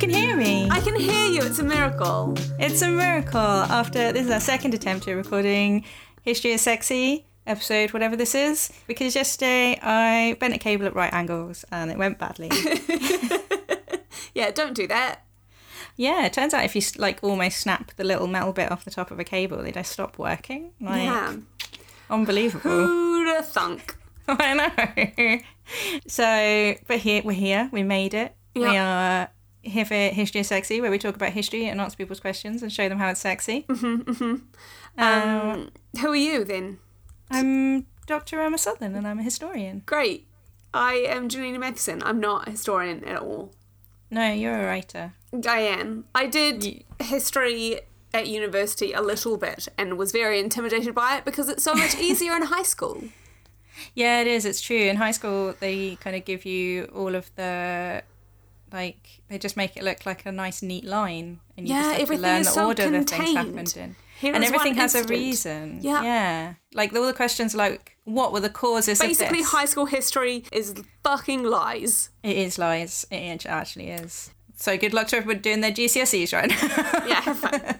can hear me. I can hear you. It's a miracle. It's a miracle. After this is our second attempt at recording History is Sexy episode, whatever this is, because yesterday I bent a cable at right angles and it went badly. Yeah, don't do that. yeah, it turns out if you like almost snap the little metal bit off the top of a cable, they just stop working. Like, yeah. unbelievable. Who'da thunk? I know. So, but here we're here. We made it. We are here for History is Sexy, where we talk about history and answer people's questions and show them how it's sexy. Mm-hmm, mm-hmm. Um, um, who are you then? I'm Dr. Emma Sutherland, and I'm a historian. Great. I am Janina Matheson. I'm not a historian at all. No, you're a writer. I am. I did You- history at university a little bit and was very intimidated by it because it's so much easier in high school. Yeah, it is. It's true. In high school, they kind of give you all of the, like, they just make it look like a nice, neat line, and you Yeah, just have to learn the so order that things happened in. Here and everything has a reason. Yeah. Yeah. Like all the questions, like what were the causes Basically, high school history is fucking lies. It is lies. It actually is. So good luck to everyone doing their GCSEs right now. Yeah, fun.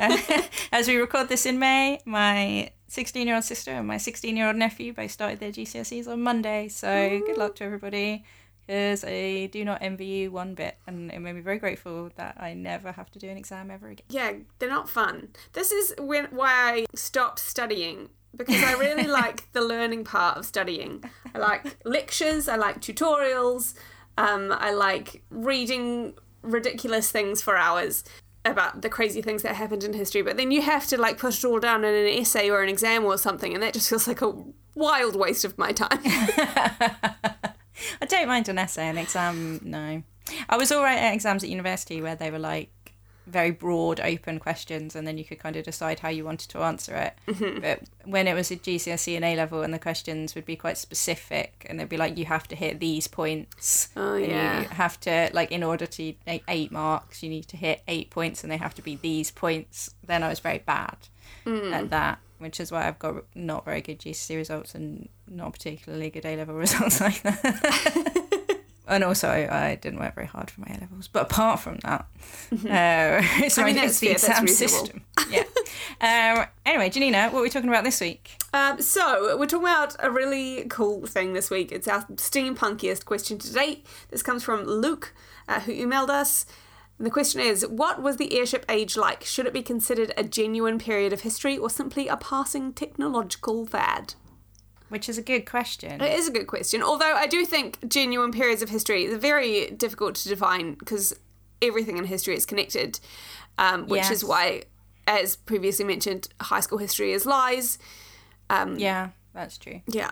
As we record this in May, my 16 year old sister and my 16 year old nephew both started their GCSEs on Monday. So good luck to everybody because I do not envy you one bit. And it made me very grateful that I never have to do an exam ever again. yeah, they're not fun. This is when why I stopped studying because I really like the learning part of studying. I like lectures, I like tutorials, um, I like reading ridiculous things for hours about the crazy things that happened in history. But then you have to like put it all down in an essay or an exam or something, and that just feels like a wild waste of my time. I don't mind an essay, an exam, no. I was all right at exams at university where they were like very broad, open questions, and then you could kind of decide how you wanted to answer it. Mm-hmm. But when it was a GCSE and A level, and the questions would be quite specific, and they'd be like, you have to hit these points. Oh, and yeah. You have to, like, in order to make eight marks, you need to hit eight points, and they have to be these points. Then I was very bad Mm. at that. Which is why I've got not very good GCSE results and not particularly good A level results either. and also, I didn't work very hard for my A levels. But apart from that, uh, it's Mm-hmm. I mean, that's the that's exam system. Yeah. um, anyway, Janina, what are we talking about this week? Um, so we're talking about a really cool thing this week. It's our steampunkiest question to date. This comes from Luke, uh, who emailed us. And the question is, what was the airship age like? Should it be considered a genuine period of history or simply a passing technological fad? Which is a good question. It is a good question. Although I do think genuine periods of history are very difficult to define because everything in history is connected, um, which is why, as previously mentioned, high school history is lies. Um, Yeah, that's true. yeah.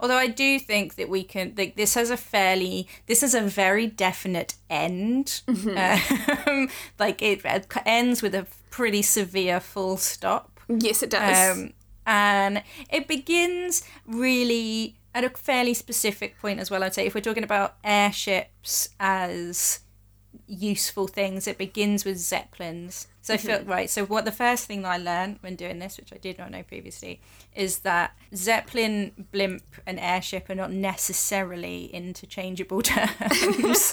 Although I do think that we can, like, this has a fairly, this is a very definite end. Mm-hmm. Um, like it ends with a pretty severe full stop. Yes, it does. Um, and it begins really at a fairly specific point as well. I'd say if we're talking about airships as useful things, it begins with zeppelins. So I feel mm-hmm. right. So what the first thing that I learned when doing this, which I did not know previously, is that zeppelin, blimp, and airship are not necessarily interchangeable terms.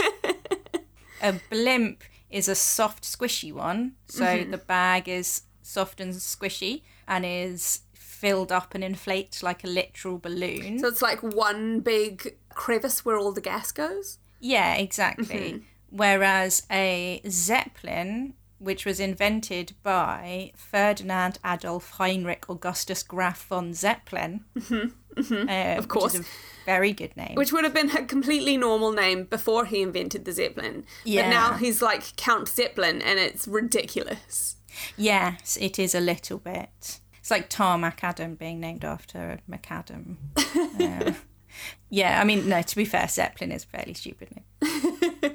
a blimp is a soft, squishy one. So mm-hmm. the bag is soft and squishy and is filled up and inflates like a literal balloon. So it's like one big crevice where all the gas goes. yeah, exactly. Mm-hmm. Whereas a zeppelin, which was invented by Ferdinand Adolf Heinrich Augustus Graf von Zeppelin, uh, of course. is a very good name. Which would have been a completely normal name before he invented the Zeppelin. But now he's like Count Zeppelin and it's ridiculous. Yes, it is a little bit. It's like Tar McAdam being named after a McAdam. Uh, yeah, I mean, no, to be fair, Zeppelin is a fairly stupid name.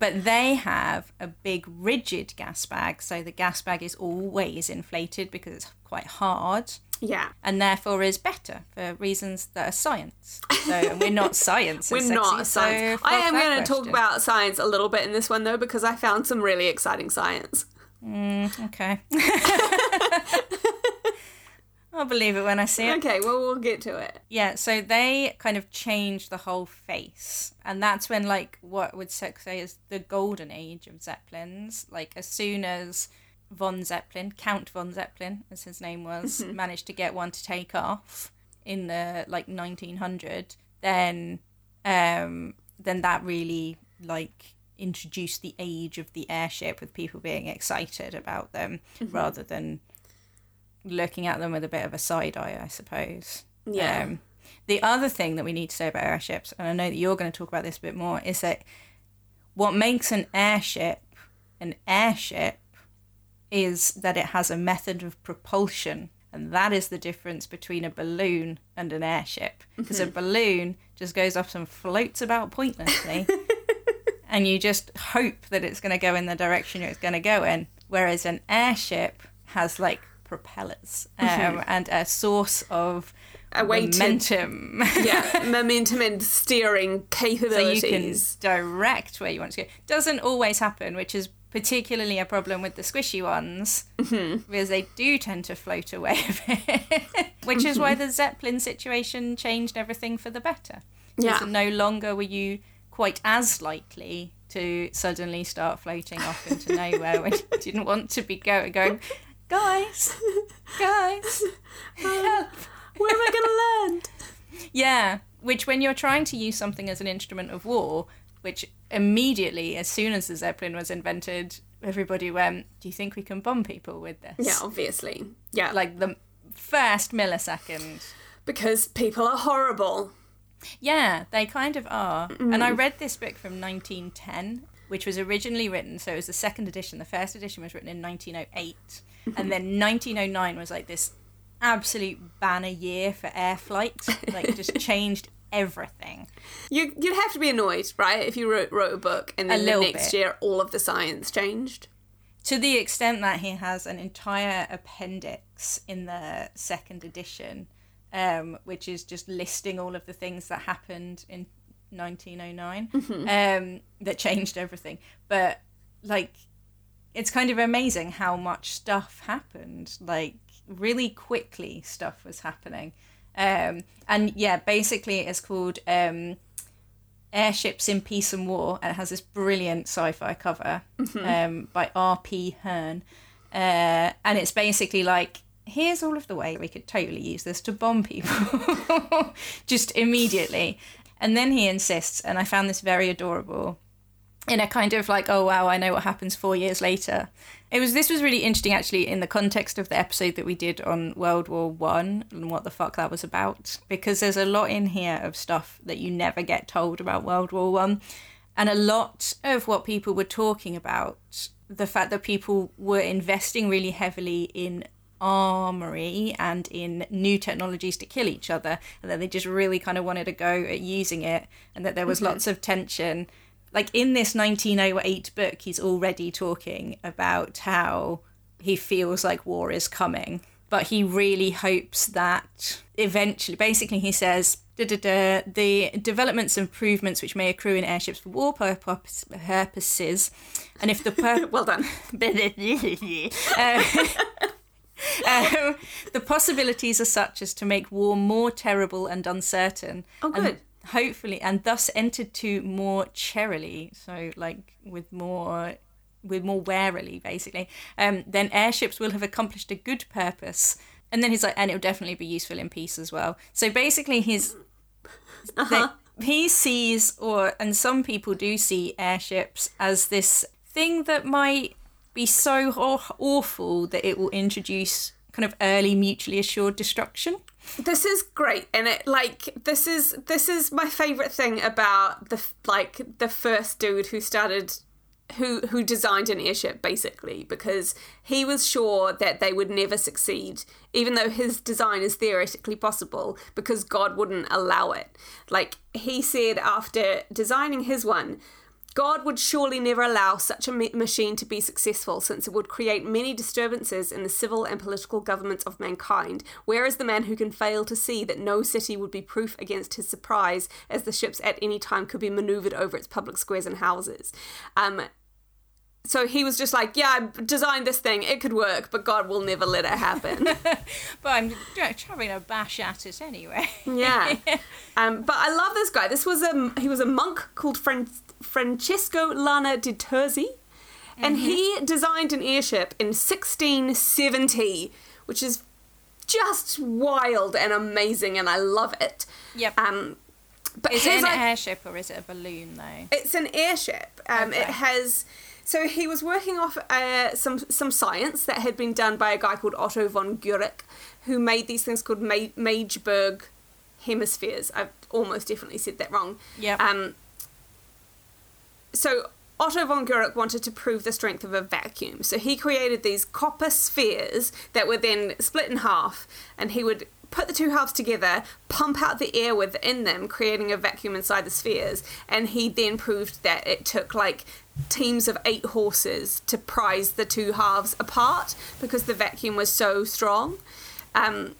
but they have a big rigid gas bag, so the gas bag is always inflated because it's quite hard Yeah. and therefore is better for reasons that are science. So we're not science. We're as not science. so I am going to talk about science a little bit in this one though because I found some really exciting science. Mm, okay. I'll believe it when I see it. Okay, well, we'll get to it. Yeah, so they kind of changed the whole face. And that's when, like, what would say is the golden age of Zeppelins. Like, as soon as von Zeppelin, Count von Zeppelin, as his name was, managed to get one to take off in the, like, 1900, then, um, then that really, like, introduced the age of the airship with people being excited about them rather than looking at them with a bit of a side eye, I suppose. Yeah. Um, the other thing that we need to say about airships, and I know that you're going to talk about this a bit more, is that what makes an airship an airship is that it has a method of propulsion. And that is the difference between a balloon and an airship. Because a balloon just goes up and floats about pointlessly. and you just hope that it's going to go in the direction it's going to go in. Whereas an airship has like propellers mhm. um, and a source of A weighted- momentum. Yeah, momentum and steering capabilities. so you can direct where you want to go. Doesn't always happen, which is particularly a problem with the squishy ones mm-hmm. because they do tend to float away a bit. which is why mm-hmm. the Zeppelin situation changed everything for the better. Yeah. No longer were you quite as likely to suddenly start floating off into nowhere when you didn't want to be going, going guys, guys, help. Where am I going to land? Yeah, which when you're trying to use something as an instrument of war, which immediately, as soon as the Zeppelin was invented, everybody went, Do you think we can bomb people with this? Yeah, obviously. Yeah, Like the first millisecond. because people are horrible. Yeah, they kind of are. And I mm. read this book from 1910, which was originally written, so it was the second edition. The first edition was written in 1908. and then 1909 was like this absolute banner year for air flight. Like, just changed everything. You, you'd have to be annoyed, right, if you wrote, wrote a book and then the next bit. year all of the science changed. to the extent that he has an entire appendix in the second edition, um, which is just listing all of the things that happened in 1909 um, that changed everything. But like, it's kind of amazing how much stuff happened. Like, really quickly, stuff was happening. Um, and yeah, basically, it's called. Um, Airships in Peace and War, and it has this brilliant sci-fi cover um, by R.P. Hearn, uh, and it's basically like, here's all of the way we could totally use this to bomb people, just immediately. And then he insists, and I found this very adorable, in a kind of like, oh wow, I know what happens four years later. It was this was really interesting actually in the context of the episode that we did on World War One and what the fuck that was about because there's a lot in here of stuff that you never get told about World War One, and a lot of what people were talking about the fact that people were investing really heavily in armory and in new technologies to kill each other and that they just really kind of wanted to go at using it and that there was lots of tension. Like in this 1908 book he's already talking about how he feels like war is coming but he really hopes that eventually basically he says "Da, da, da, the developments and improvements which may accrue in airships for war purposes and if the pur- Well done. Uh, um, the possibilities are such as to make war more terrible and uncertain. Oh, and good. hopefully, and thus entered to more charily, so like with more. With more warily, basically, um, then airships will have accomplished a good purpose. And then he's like, and it'll definitely be useful in peace as well. So basically, he's that he sees, or and some people do see airships as this thing that might be so aw- awful that it will introduce kind of early mutually assured destruction. This is great, and it like this is this is my favorite thing about the like the first dude who started who who designed an airship basically because he was sure that they would never succeed even though his design is theoretically possible because God wouldn't allow it like he said after designing his one God would surely never allow such a machine to be successful, since it would create many disturbances in the civil and political governments of mankind. Where is the man who can fail to see that no city would be proof against his surprise, as the ships at any time could be maneuvered over its public squares and houses? Um, so he was just like, yeah, I designed this thing. It could work, but God will never let it happen. but I'm having a bash at it anyway. yeah. Um, but I love this guy. This was a he was a monk called Fran- Francesco Lana di Terzi, and he designed an airship in 1670, which is just wild and amazing, and I love it. Yep. Um, but is it an airship or is it a balloon though? it's an airship. Um, It has. So he was working off uh, some some science that had been done by a guy called Otto von Guericke, who made these things called Ma- Mageburg hemispheres. I've almost definitely said that wrong. Yeah. Um, so Otto von Guericke wanted to prove the strength of a vacuum. So he created these copper spheres that were then split in half, and he would put the two halves together, pump out the air within them, creating a vacuum inside the spheres. And he then proved that it took like teams of eight horses to prise the two halves apart because the vacuum was so strong. Um,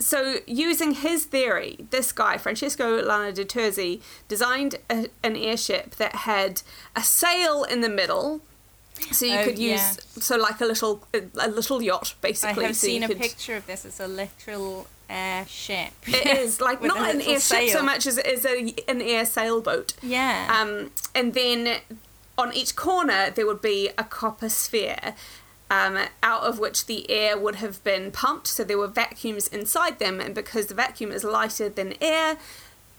so, using his theory, this guy, Francesco Lana di Terzi, designed a, an airship that had a sail in the middle. So you Oh, could use yes. so like a little a little yacht basically. I have so seen a could- picture of this. It's a literal airship. It is like not an airship so much as it is a, an air sailboat. Yeah. Um, and then on each corner there would be a copper sphere, um, out of which the air would have been pumped. So there were vacuums inside them, and because the vacuum is lighter than air,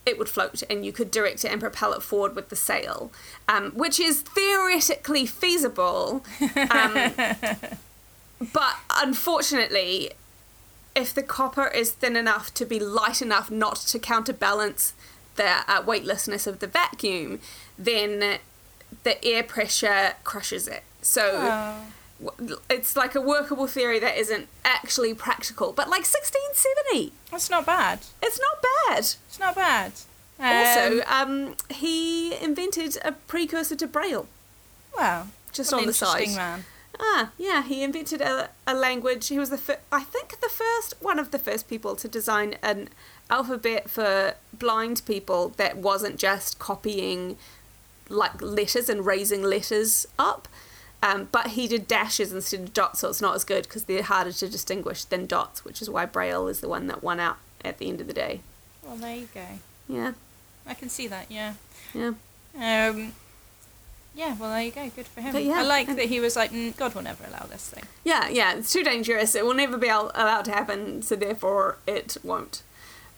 it would float, and you could direct it and propel it forward with the sail, um, which is theoretically feasible. Um, but unfortunately, if the copper is thin enough to be light enough not to counterbalance the uh, weightlessness of the vacuum, then the air pressure crushes it. So Oh. It's like a workable theory that isn't actually practical. But like 1670, That's not bad. it's not bad. It's not bad. also, Um, um, he invented a precursor to Braille. Wow. just on the side. man. Ah, yeah, he invented a, a language. He was the fir- I think the first one of the first people to design an alphabet for blind people that wasn't just copying like letters and raising letters up. Um, but he did dashes instead of dots, so it's not as good because they're harder to distinguish than dots, which is why Braille is the one that won out at the end of the day. Well, there you go. Yeah, I can see that. Yeah. yeah. Um. Yeah. Well, there you go. Good for him. Yeah, I like that he was like, mm, God will never allow this thing. Yeah, yeah, it's too dangerous. It will never be al- allowed to happen, so therefore it won't.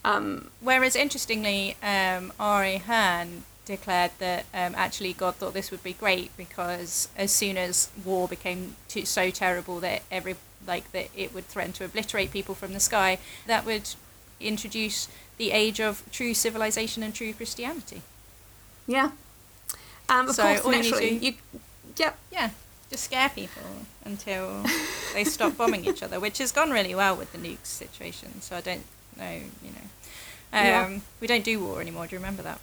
Um, Whereas, interestingly, um, R.P. Hearn declared that um, actually God thought this would be great because as soon as war became too, so terrible that every like that it would threaten to obliterate people from the sky, that would introduce the age of true civilization and true Christianity. yeah. Um, of So, course, all you need to- you, yep, Yeah, just scare people until they stop bombing each other, which has gone really well with the nukes situation. So I don't know, you know. Um, Yeah. We don't do war anymore. Do you remember that?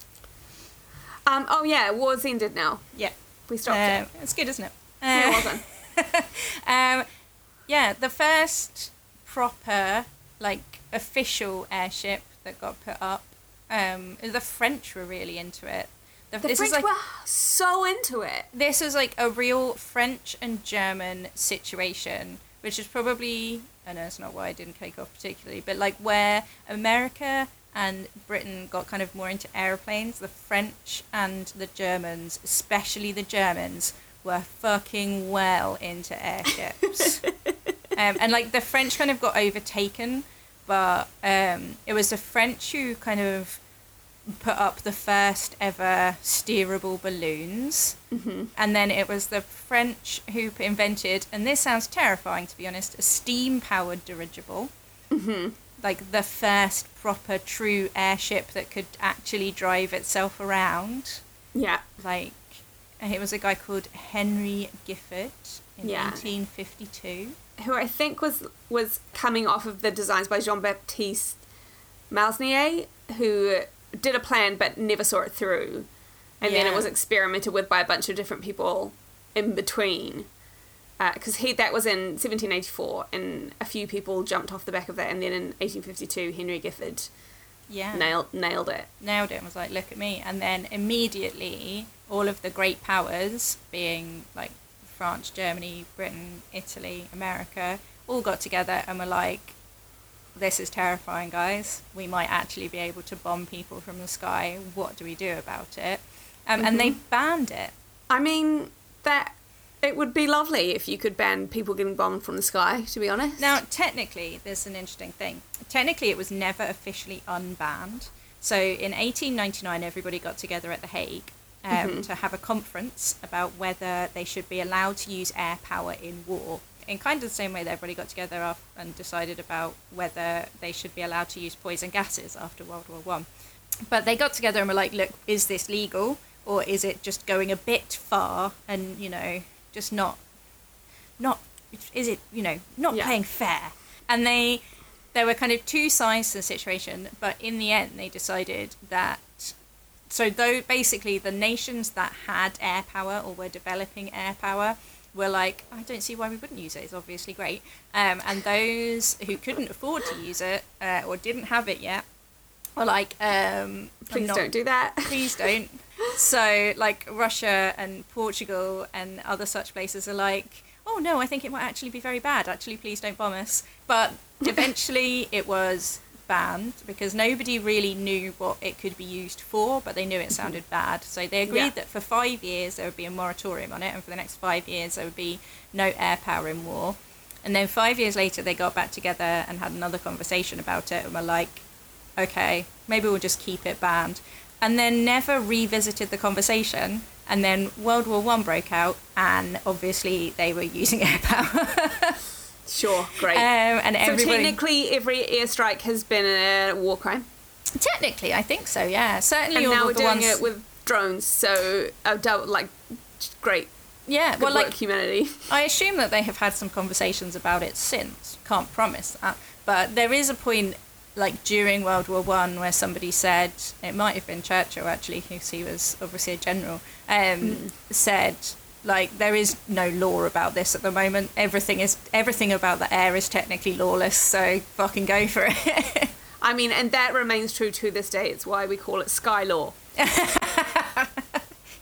Um, oh yeah, war's ended now. Yeah. We stopped Um, it. it's good, isn't it? Yeah, Uh, well done. um, yeah, the first proper, like, official airship that got put up, um, the French were really into it. The, The this French is like were so into it. this was like a real French and German situation, which is probably I know it's not why I didn't take off particularly, but like where America and Britain got kind of more into airplanes, the French and the Germans, especially the Germans, were fucking well into airships. um, and like the French kind of got overtaken, but um, it was the French who kind of put up the first ever steerable balloons. Mm-hmm. And then it was the French who invented, and this sounds terrifying to be honest, a steam powered dirigible. Mm-hmm. Like the first proper true airship that could actually drive itself around. Yeah. Like, it was a guy called Henri Giffard in Yeah. 1852. Who I think was was coming off of the designs by Jean Baptiste Meusnier, who did a plan but never saw it through, and then it was experimented with by a bunch of different people in between. Because he that was in 1784, and a few people jumped off the back of that, and then in 1852, Henri Giffard Yeah. nailed nailed it. nailed it and was like, look at me. And then immediately, all of the great powers, being like France, Germany, Britain, Italy, America all got together and were like, this is terrifying, guys. We might actually be able to bomb people from the sky. What do we do about it? Um, And they banned it. I mean, that it would be lovely if you could ban people getting bombed from the sky. To be honest. Now, technically, there's an interesting thing. Technically, it was never officially unbanned. So in 1899, everybody got together at The Hague um, to have a conference about whether they should be allowed to use air power in war. In kind of the same way that everybody got together and decided about whether they should be allowed to use poison gases after World War One. But they got together and were like, look, is this legal? Or is it just going a bit far and, you know, just not not is it you know not Yeah. playing fair and they there were kind of two sides to the situation but in the end they decided that so though basically the nations that had air power or were developing air power were like i don't see why we wouldn't use it it's obviously great um, and those who couldn't afford to use it uh, or didn't have it yet were like um, Please not- don't do that. please don't. So, like Russia and Portugal and other such places are like, oh no, I think it might actually be very bad. Actually, please don't bomb us. But eventually, it was banned because nobody really knew what it could be used for, but they knew it sounded bad. So they agreed Yeah. that for five years there would be a moratorium on it, and for the next five years there would be no air power in war. And then five years later, they got back together and had another conversation about it, and were like, okay, maybe we'll just keep it banned. And then never revisited the conversation. And then World War One broke out, and obviously they were using air power. Sure, great. um, and so everybody. technically, every airstrike has been a war crime, Technically, I think so. Yeah, certainly and all now we're the doing ones. it with drones. So, uh, like, great. yeah, Good well, work, like humanity. I assume that they have had some conversations about it since. Can't promise that, but there is a point, like during World War One, where somebody said it might have been Churchill actually, because he was obviously a general, um, said like there is no law about this at the moment. Everything is everything about the air is technically lawless, so fucking go for it. I mean, and that remains true to this day. It's why we call it sky law.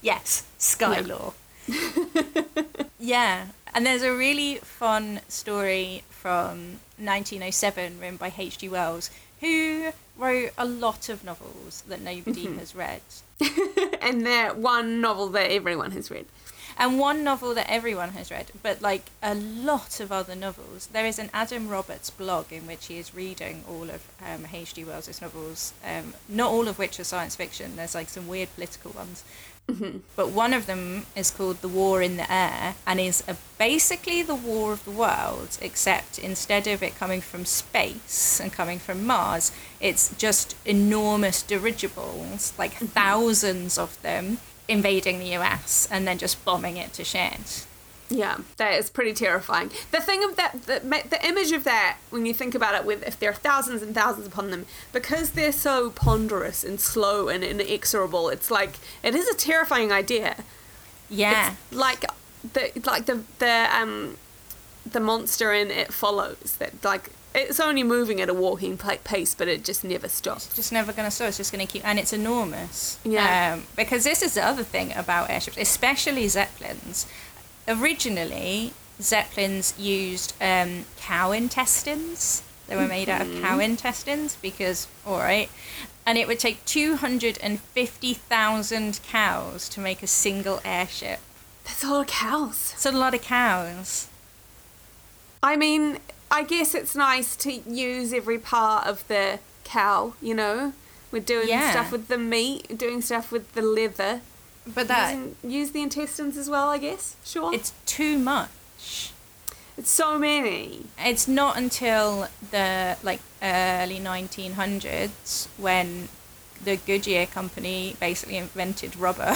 Yes, Sky Yeah. Law. yeah, and there's a really fun story from 1907 written by H.G. Wells, who wrote a lot of novels that nobody has read. and that one novel that everyone has read. And one novel that everyone has read, but like a lot of other novels. There is an Adam Roberts blog in which he is reading all of um, H.G. Wells' novels, um, not all of which are science fiction. There's like some weird political ones. Mm-hmm. But one of them is called The War in the Air and is a, basically the War of the Worlds, except instead of it coming from space and coming from Mars, it's just enormous dirigibles, like mm-hmm. thousands of them, invading the US and then just bombing it to shit. Yeah, that is pretty terrifying. The thing of that, the, the image of that, when you think about it, with if there are thousands and thousands upon them, because they're so ponderous and slow and inexorable, it's like it is a terrifying idea. Yeah. It's like the like the the um the monster in it follows that like it's only moving at a walking pace, but it just never stops. just never going to stop. It's just going to keep, and it's enormous. Yeah. Um, because this is the other thing about airships, especially zeppelins. Originally, zeppelins used um, cow intestines. They were made out of cow intestines because, all right, and it would take two hundred and fifty thousand cows to make a single airship. That's a lot of cows. It's a lot of cows. I mean, I guess it's nice to use every part of the cow, you know? We're doing Yeah. stuff with the meat, doing stuff with the leather. But that Using- use the intestines as well, I guess. Sure. it's too much. It's so many. it's not until the like early 1900s when the Goodyear company basically invented rubber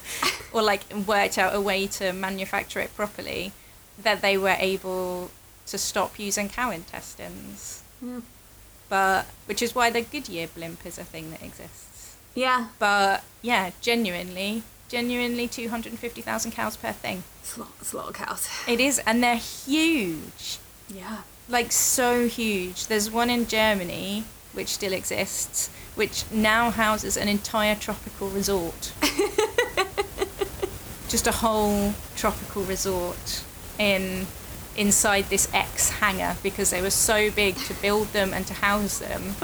or like worked out a way to manufacture it properly that they were able to stop using cow intestines. Yeah. But which is why the Goodyear blimp is a thing that exists. Yeah. But yeah, genuinely, genuinely 250,000 cows per thing. It's a lot, it's a lot of cows. It is, and they're huge Yeah. like so huge. There's one in Germany which still exists, which now houses an entire tropical resort. just a whole tropical resort in inside this X hangar because they were so big to build them and to house them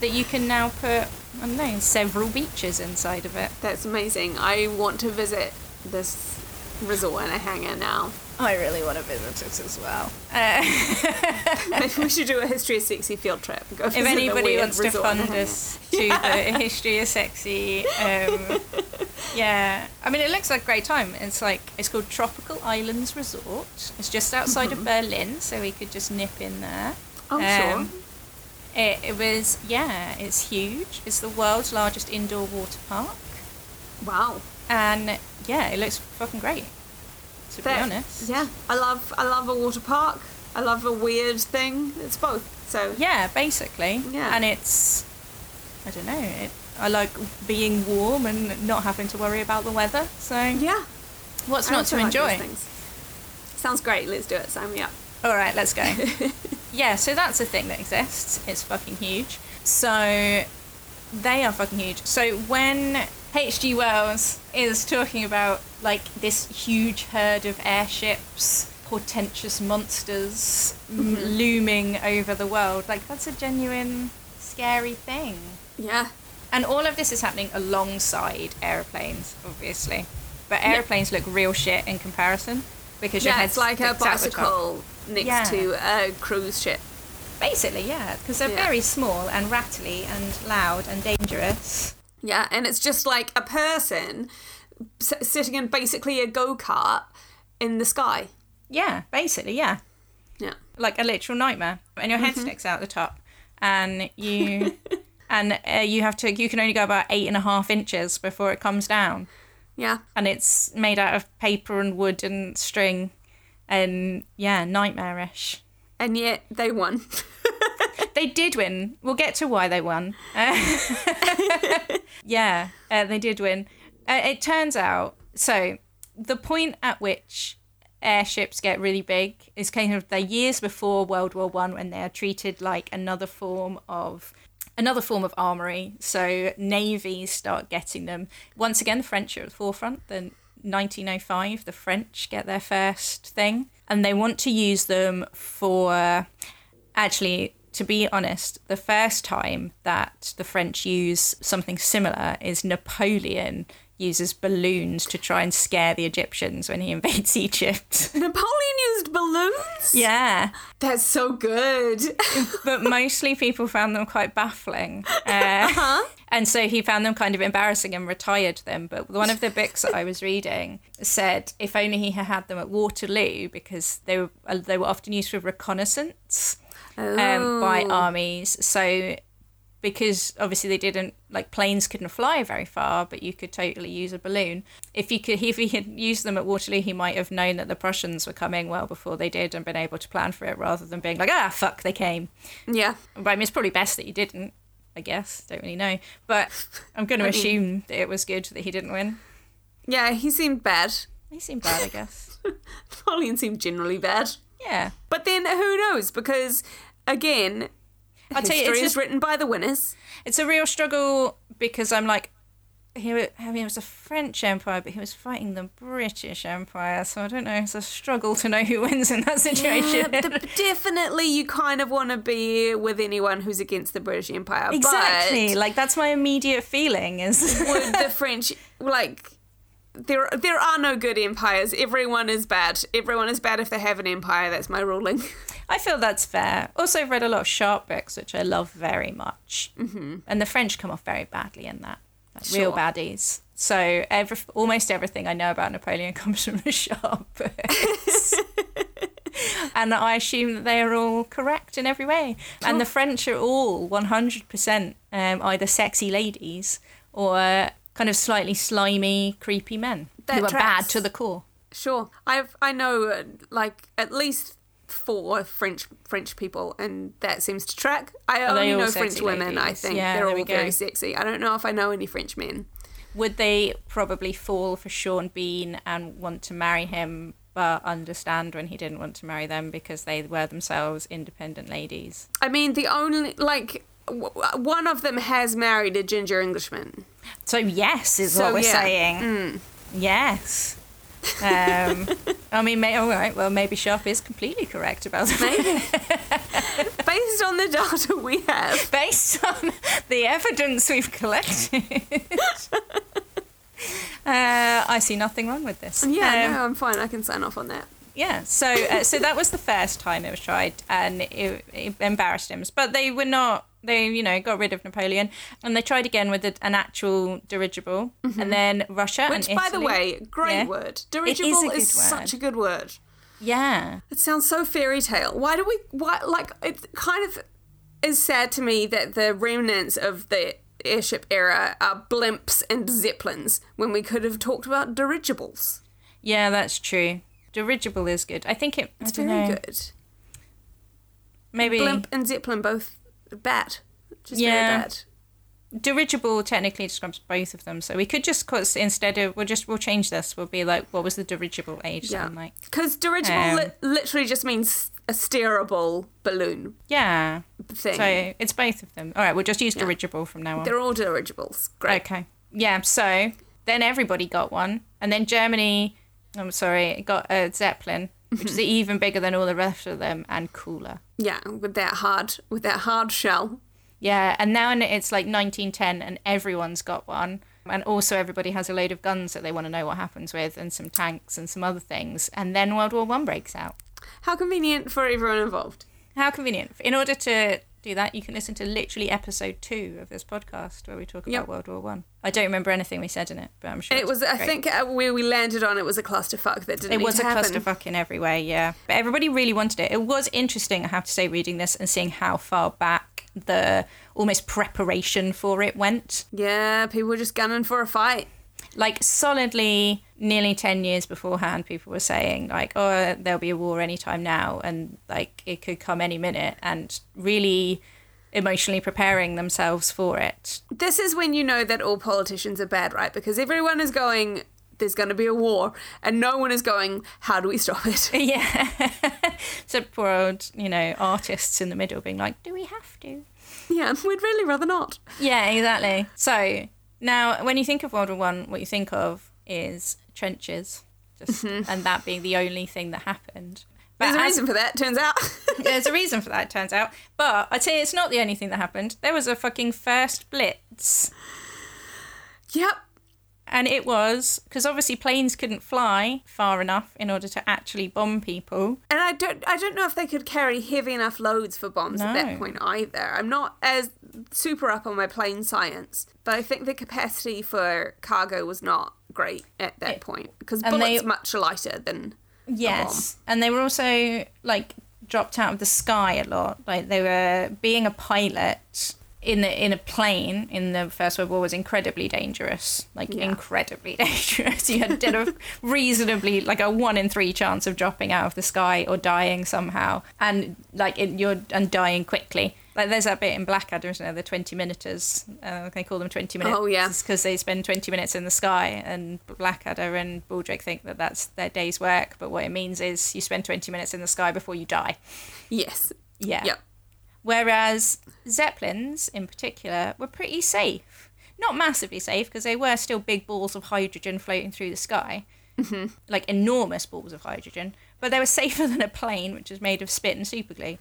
that you can now put I don't know several beaches inside of it. That's amazing. I want to visit this resort and a hangar now. I really want to visit it as well. Uh, Maybe we should do a history of sexy field trip. Go if anybody weird wants to resort and a fund us to the history of sexy, um, yeah. I mean, it looks like a great time. It's like it's called Tropical Islands Resort. It's just outside of Berlin, so we could just nip in there. Oh, sure. It, it was yeah. It's huge. It's the world's largest indoor water park, Wow. and yeah, it looks fucking great. To be honest. Yeah, I love I love a water park. I love a weird thing. It's both. So Yeah, basically. Yeah. And it's, I don't know, it, I like being warm and not having to worry about the weather. So, yeah, what's I not to enjoy? Sounds great. Let's do it. Sign me up. All right, let's go. yeah, so that's a thing that exists. It's fucking huge. So, they are fucking huge. So, when H.G. Wells is talking about like this huge herd of airships, portentous monsters m- looming over the world, like that's a genuine scary thing. Yeah. And all of this is happening alongside aeroplanes, obviously. But aeroplanes look real shit in comparison because your Yeah, head's it's like a sticks out the top. bicycle next Yeah. to a cruise ship. Basically, yeah, because they're Yeah. very small and rattly and loud and dangerous. Yeah, and it's just like a person s- sitting in basically a go kart in the sky. Yeah, basically, yeah. Yeah. Like a literal nightmare. And your head sticks out the top. And you. And uh, you have to, you can only go about eight and a half inches before it comes down. Yeah. And it's made out of paper and wood and string. And yeah, nightmarish. And yet they won. They did win. We'll get to why they won. Yeah, uh, they did win. Uh, it turns out so the point at which airships get really big is kind of the years before World War One when they are treated like another form of another form of armory. So navies start getting them. Once again, the French are at the forefront. The 1905, the French get their first thing, and they want to use them for actually to be honest the first time that the french use something similar is napoleon uses balloons to try and scare the egyptians when he invades egypt Napoleon used balloons? yeah That's so good. but mostly people found them quite baffling uh, huh. and so he found them kind of embarrassing and retired them but one of the books that i was reading said if only he had had them at waterloo because they were uh, they were often used for reconnaissance um, by Oh. armies. So because obviously they didn't like planes couldn't fly very far, but you could totally use a balloon. If you could, if he had used them at Waterloo, he might have known that the Prussians were coming well before they did and been able to plan for it, rather than being like, ah, fuck, they came. Yeah. But I mean, it's probably best that you didn't. I guess don't really know, but I'm going to assume that it was good that he didn't win. Yeah, he seemed bad. He seemed bad, I guess. Napoleon seemed generally bad. Yeah, But then who knows? Because again, I'll tell you, it's is just- written by the winners. it's a real struggle because I'm like, he, I mean, it was a French empire, but he was fighting the British Empire, so I don't know. It's a struggle to know who wins in that situation. Yeah, definitely, you kind of want to be with anyone who's against the British Empire. exactly, like that's my immediate feeling. Is would the French like? There, there are no good empires. Everyone is bad. Everyone is bad if they have an empire. That's my ruling. I feel that's fair. Also, I've read a lot of Sharpe books, which I love very much, mm-hmm. and the French come off very badly in that, like real baddies. So every, almost everything I know about Napoleon comes from the Sharpe books. and I assume that they are all correct in every way. And the French are all 100% um, either sexy ladies or kind of slightly slimy, creepy men That who are bad to the core. Sure, I've I know uh, like at least four French French people, and that seems to track. I Are only know French women. I think Yeah, they're all very sexy. I don't know if I know any French men. would they probably fall for Sean Bean and want to marry him, but understand when he didn't want to marry them because they were themselves independent ladies? I mean, the only like one of them has married a ginger Englishman. So yes, is So, what we're yeah. saying. Yes. Um, I mean, may, all right. Well, maybe Sharpe is completely correct about that. Maybe. Based on the data we have. Based on the evidence we've collected, uh, I see nothing wrong with this. Yeah, Um, no, I'm fine. I can sign off on that. Yeah, so uh, so that was the first time it was tried, and it, it embarrassed him. But they were not. They you know got rid of Napoleon, and they tried again with a, an actual dirigible, and then Russia Mm-hmm. Which, by the way, great Yeah. word. is Dirigible a is, word. such a good word. yeah, It sounds so fairy tale. Why do we? Why like it? Kind of is sad to me that the remnants of the airship era are blimps and zeppelins when we could have talked about dirigibles. yeah, that's true. Dirigible is good. I think it. It's I very know, good. Maybe Blimp and zeppelin both bad. Just Yeah. very bad. dirigible technically describes both of them. So we could just cause instead of we'll just we'll change this. We'll be like, what was the dirigible age? Yeah. Something like Because dirigible Um, li- literally just means a steerable balloon yeah. thing. So it's both of them. All right, we'll just use dirigible from now on. They're all dirigibles. Great. Okay. Yeah, so then everybody got one. And then Germany, I'm sorry, got a Zeppelin, which is mm-hmm. even bigger than all the rest of them and cooler. Yeah, with that hard with that hard shell. Yeah, and now it's like 1910 and everyone's got one. And also everybody has a load of guns that they want to know what happens with and some tanks and some other things. And then World War One breaks out. How convenient for everyone involved. How convenient. In order to do that, you can listen to literally episode two of this podcast where we talk about Yep. World War One. I. don't remember anything we said in it, but I'm sure It was, I great. think, uh, where we landed on it was a clusterfuck that didn't It was a happen. clusterfuck in every way, yeah. But everybody really wanted it. It was interesting, I have to say, reading this and seeing how far back the almost preparation for it went. Yeah, people were just gunning for a fight. Like solidly, nearly ten years beforehand, people were saying like, "Oh, there'll be a war anytime now," and like it could come any minute, and really emotionally preparing themselves for it. This is when you know that all politicians are bad, right? Because everyone is going, there's going to be a war, and no one is going, how do we stop it? Yeah. so poor old, you know, artists in the middle being like, "Do we have to?" yeah, we'd really rather not. Yeah, exactly. So now, when you think of World War One, what you think of is trenches, just mm-hmm. and that being the only thing that happened. But There's a as- reason for that, turns out. there's a reason for that, turns out. But I tell you, it's not the only thing that happened. There was a fucking first blitz, yep. And it was because obviously planes couldn't fly far enough in order to actually bomb people. And I don't, I don't know if they could carry heavy enough loads for bombs at that point either. I'm not as super up on my plane science, but I think the capacity for cargo was not great at that point because bullets they- much lighter than Yes, and they were also like dropped out of the sky a lot. Like they were being a pilot in the in a plane in the First World War was incredibly dangerous. Like Yeah. incredibly dangerous. You had a reasonably like a one in three chance of dropping out of the sky or dying somehow, and like it, you're and dying quickly. Like there's that bit in Blackadder, isn't there? The twenty minuters. Uh, they call them twenty minutes. Oh, yeah. because they spend twenty minutes in the sky, and Blackadder and Baldrick think that that's their day's work. But what it means is you spend twenty minutes in the sky before you die. yes. Yeah. Yep. Whereas Zeppelins, in particular, were pretty safe. Not massively safe because they were still big balls of hydrogen floating through the sky, mm-hmm. like enormous balls of hydrogen. But they were safer than a plane, which is made of spit and superglue.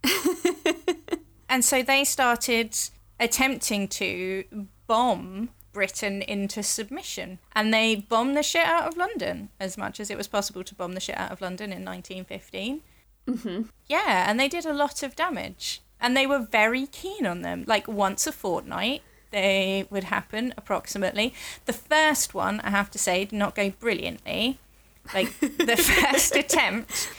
and so they started attempting to bomb Britain into submission. And they bombed the shit out of London as much as it was possible to bomb the shit out of London in 1915. Yeah, and they did a lot of damage. And they were very keen on them. Like once a fortnight, they would happen approximately. The first one, I have to say, did not go brilliantly. Like the first attempt,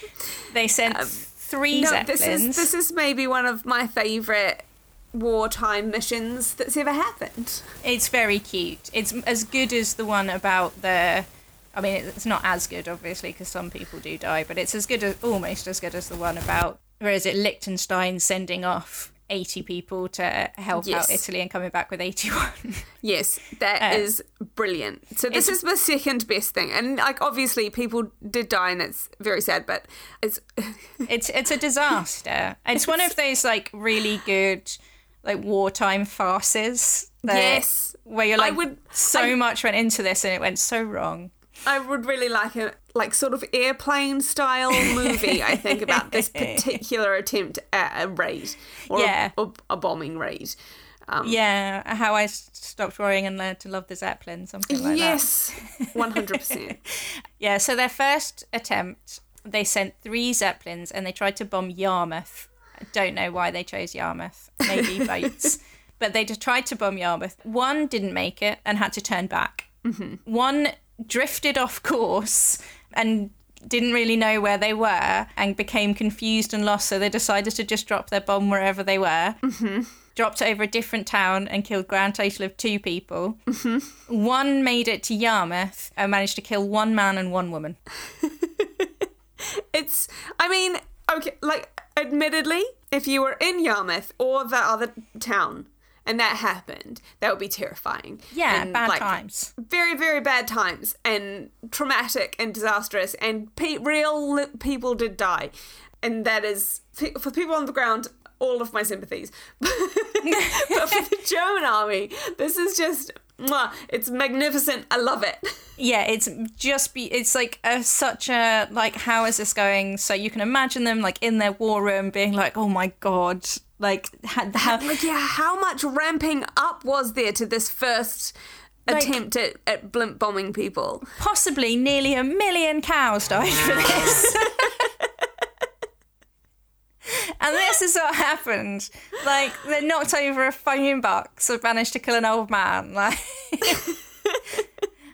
they sent um, three No, zeppelins. this is this is maybe one of my favorite wartime missions that's ever happened. It's very cute. It's as good as the one about the. I mean, it's not as good, obviously, because some people do die, but it's as good as almost as good as the one about. Where is it? Liechtenstein sending off eighty people to help Yes. out Italy and coming back with eighty-one. Yes, that Uh, is brilliant. So this is the second best thing, and like obviously people did die, and it's very sad, but it's it's it's a disaster. It's one of those like really good like wartime farces. That, Yes. where you're I like, would- so I- much went into this and it went so wrong. I would really like a like sort of airplane style movie. I think about this particular attempt at a raid or Yeah. a, a bombing raid. Um, Yeah, I stopped worrying and learned to love the Zeppelin, something like that. yes, one hundred percent. Yeah, so their first attempt, they sent three Zeppelins and they tried to bomb Yarmouth. I don't know why they chose Yarmouth. Maybe boats. But they just tried to bomb Yarmouth. One didn't make it and had to turn back. One drifted off course and didn't really know where they were and became confused and lost. So they decided to just drop their bomb wherever they were. Mm-hmm. Dropped over a different town and killed grand total of two people. Mm-hmm. One made it to Yarmouth and managed to kill one man and one woman. It's, I mean, okay, like, admittedly, if you were in Yarmouth or the other town and that happened, that would be terrifying. Yeah, And, bad like, times. Very, very bad times and traumatic and disastrous, and pe- real li- people did die. And that is, for people on the ground, all of my sympathies. but for the German army, this is just, mwah, it's magnificent. I love it. Yeah, it's just be. It's like a, such a like. How is this going? So you can imagine them like in their war room, being like, "Oh my god!" Like, how, Like, yeah, how much ramping up was there to this first Like- attempt at, at blimp bombing people? possibly nearly a million cows died for this. and this is what happened. Like they knocked over a phone box and managed to kill an old man. Like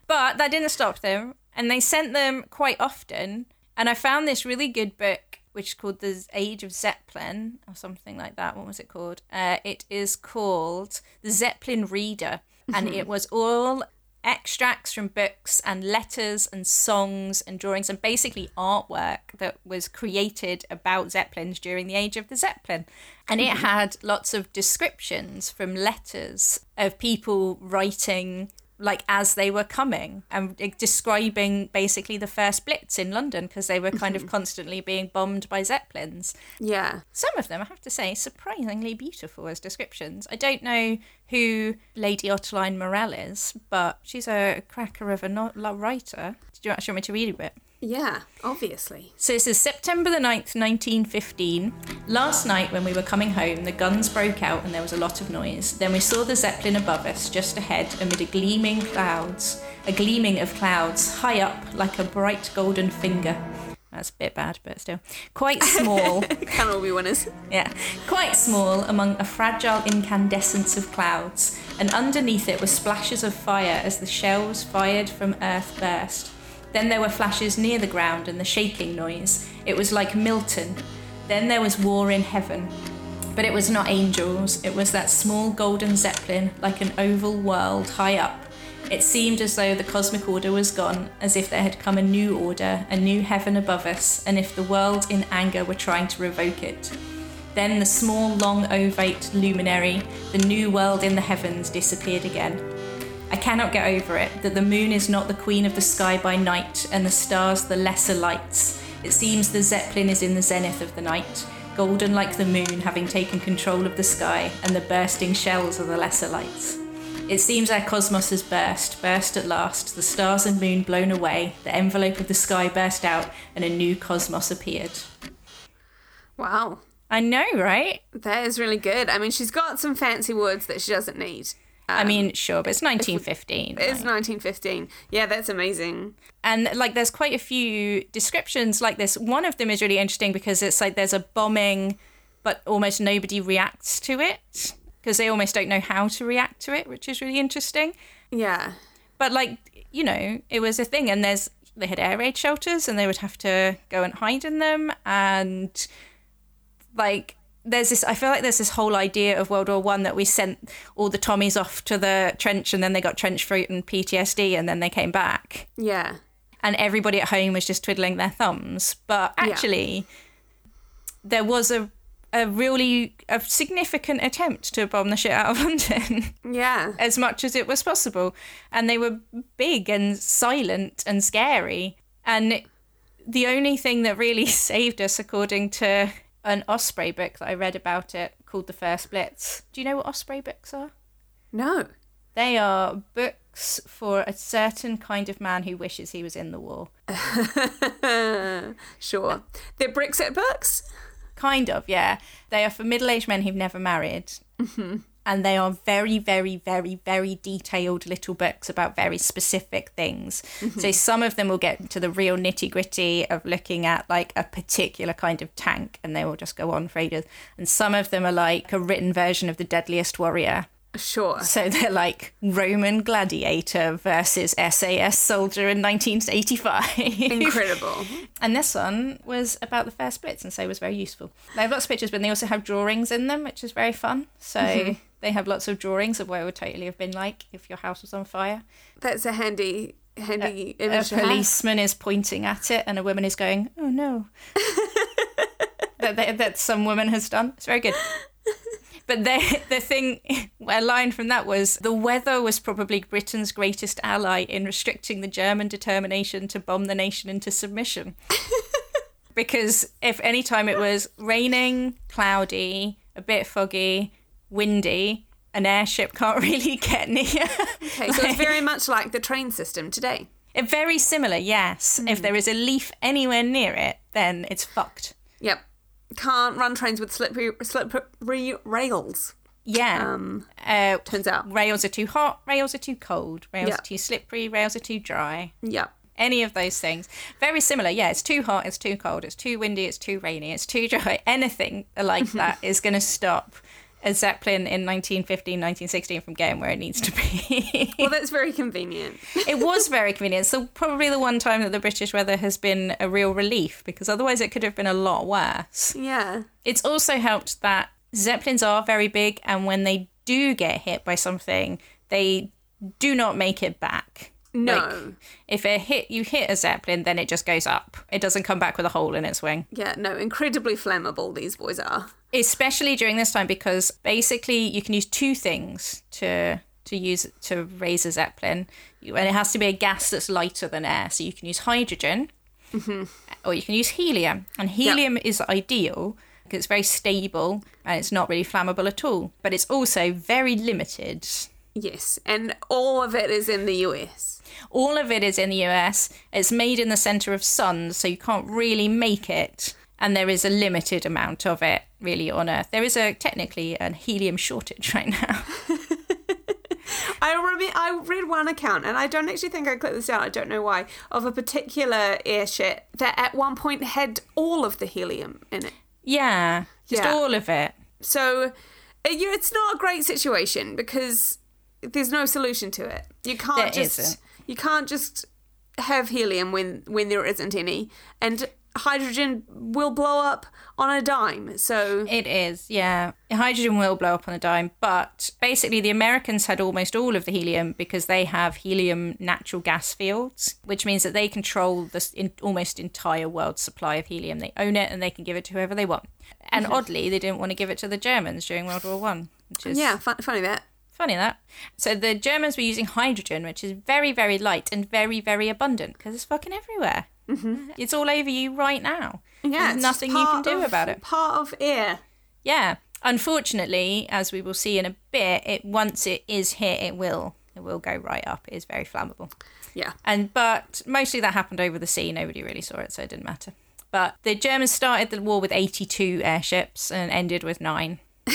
But that didn't stop them. And they sent them quite often. And I found this really good book which is called The Age of Zeppelin or something like that. What was it called? Uh, it is called The Zeppelin Reader. And it was all extracts from books and letters and songs and drawings and basically artwork that was created about Zeppelins during the age of the Zeppelin. And it mm-hmm. had lots of descriptions from letters of people writing like as they were coming and describing basically the first blitz in London because they were kind of mm-hmm. constantly being bombed by zeppelins. Yeah. Some of them, I have to say, surprisingly beautiful as descriptions. I don't know who Lady Ottoline Morrell is, but she's a cracker of a no- writer. Did you actually want me to read a bit? Yeah, obviously. So this is September the 9th, 1915. Last night when we were coming home, the guns broke out and there was a lot of noise. Then we saw the Zeppelin above us, just ahead, amid a gleaming clouds, a gleaming of clouds, high up like a bright golden finger. That's a bit bad, but still. Quite small. Can all be winners. Yeah, quite small among a fragile incandescence of clouds, and underneath it were splashes of fire as the shells fired from earth burst. Then there were flashes near the ground and the shaking noise. It was like Milton. Then there was war in heaven. But it was not angels, it was that small golden zeppelin, like an oval world high up. It seemed as though the cosmic order was gone, as if there had come a new order, a new heaven above us, and if the world in anger were trying to revoke it. Then the small, long ovate luminary, the new world in the heavens, disappeared again. I cannot get over it that the moon is not the queen of the sky by night, and the stars the lesser lights. It seems the Zeppelin is in the zenith of the night, golden like the moon, having taken control of the sky, and the bursting shells are the lesser lights. It seems our cosmos has burst, burst at last, the stars and moon blown away, the envelope of the sky burst out, and a new cosmos appeared. Wow. I know, right? That is really good. I mean, she's got some fancy words that she doesn't need. I um, mean, sure, but it's 1915. It's 1915. Yeah, that's amazing. and like there's quite a few descriptions like this one of them is really interesting because it's like there's a bombing but almost nobody reacts to it because they almost don't know how to react to it which is really interesting Yeah. but like you know it was a thing and there's they had air raid shelters and they would have to go and hide in them and like there's this i feel like there's this whole idea of world war one that we sent all the tommies off to the trench and then they got trench foot and ptsd and then they came back Yeah. and everybody at home was just twiddling their thumbs. But actually, there was a a really a significant attempt to bomb the shit out of London Yeah. as much as it was possible, and they were big and silent and scary. And the only thing that really saved us, according to an Osprey book that I read about it called The First Blitz. Do you know what Osprey books are? No. They are books for a certain kind of man who wishes he was in the war. sure. They're Brexit books? Kind of, yeah. They are for middle aged men who've never married. Mm-hmm. And they are very, very, very, very detailed little books about very specific things. So mm-hmm. some of them will get to the real nitty gritty of looking at like a particular kind of tank and they will just go on for ages. And some of them are like a written version of The Deadliest Warrior. Sure. So they're like Roman gladiator versus SAS soldier in 1985. Incredible. And this one was about the first Blitz, and so was very useful. They have lots of pictures, but they also have drawings in them, which is very fun. So mm-hmm. They have lots of drawings of what it would totally have been like if your house was on fire. That's a handy handy A image have. policeman is pointing at it, and a woman is going, "Oh no," that, that that some woman has done. It's very good. But the the thing, a line from that was the weather was probably Britain's greatest ally in restricting the German determination to bomb the nation into submission. because if any time it was raining, cloudy, a bit foggy, windy, an airship can't really get near. Okay, so it's very much like the train system today. Very similar, yes. If there is a leaf anywhere near it, then it's fucked. Yep. Can't run trains with slippery slippery rails. Yeah. Um, uh, turns out. rails are too hot, rails are too cold, rails Yeah. are too slippery, rails are too dry. Yep. Any of those things. Very similar. Yeah, it's too hot, it's too cold, it's too windy, it's too rainy, it's too dry. Anything like that is going to stop a Zeppelin in 1915, 1916 from getting where it needs to be. Well, that's very convenient. it was very convenient. So probably the one time that the British weather has been a real relief because otherwise it could have been a lot worse. Yeah. It's also helped that Zeppelins are very big and when they do get hit by something, they do not make it back. No. Like, if it hit you hit a Zeppelin, then it just goes up. It doesn't come back with a hole in its wing. Yeah, no, incredibly flammable these boys are. Especially during this time because basically you can use two things to to use to raise a Zeppelin. You, and it has to be a gas that's lighter than air. So you can use hydrogen mm-hmm. or you can use helium. And helium is ideal because it's very stable and it's not really flammable at all. But it's also very limited. Yes, and all of it is in the US. All of it is in the US. It's made in the center of suns, so you can't really make it. And there is a limited amount of it really on Earth. There is a technically a helium shortage right now. I I read one account, and I don't actually think I clicked this out. I don't know why of a particular airship that at one point had all of the helium in it. yeah, just Yeah. all of it. So uh, you, it's not a great situation because there's no solution to it. You can't There just isn't. you can't just have helium when when there isn't any, and hydrogen will blow up on a dime. So It is, yeah. Hydrogen will blow up on a dime, but basically the Americans had almost all of the helium because they have helium natural gas fields, which means that they control the in, almost entire world supply of helium. They own it and they can give it to whoever they want. And oddly, they didn't want to give it to the Germans during World War One, which is yeah, fun, funny that. funny that. So the Germans were using hydrogen, which is very, very light and very, very abundant because it's fucking everywhere. Mm-hmm. It's all over you right now. Yeah, There's nothing you can do of- about it. Part of air. Yeah. Unfortunately, as we will see in a bit, it once it is hit, it will it will go right up. It is very flammable. Yeah. And but mostly that happened over the sea. Nobody really saw it, so it didn't matter. But the Germans started the war with 82 airships and ended with nine,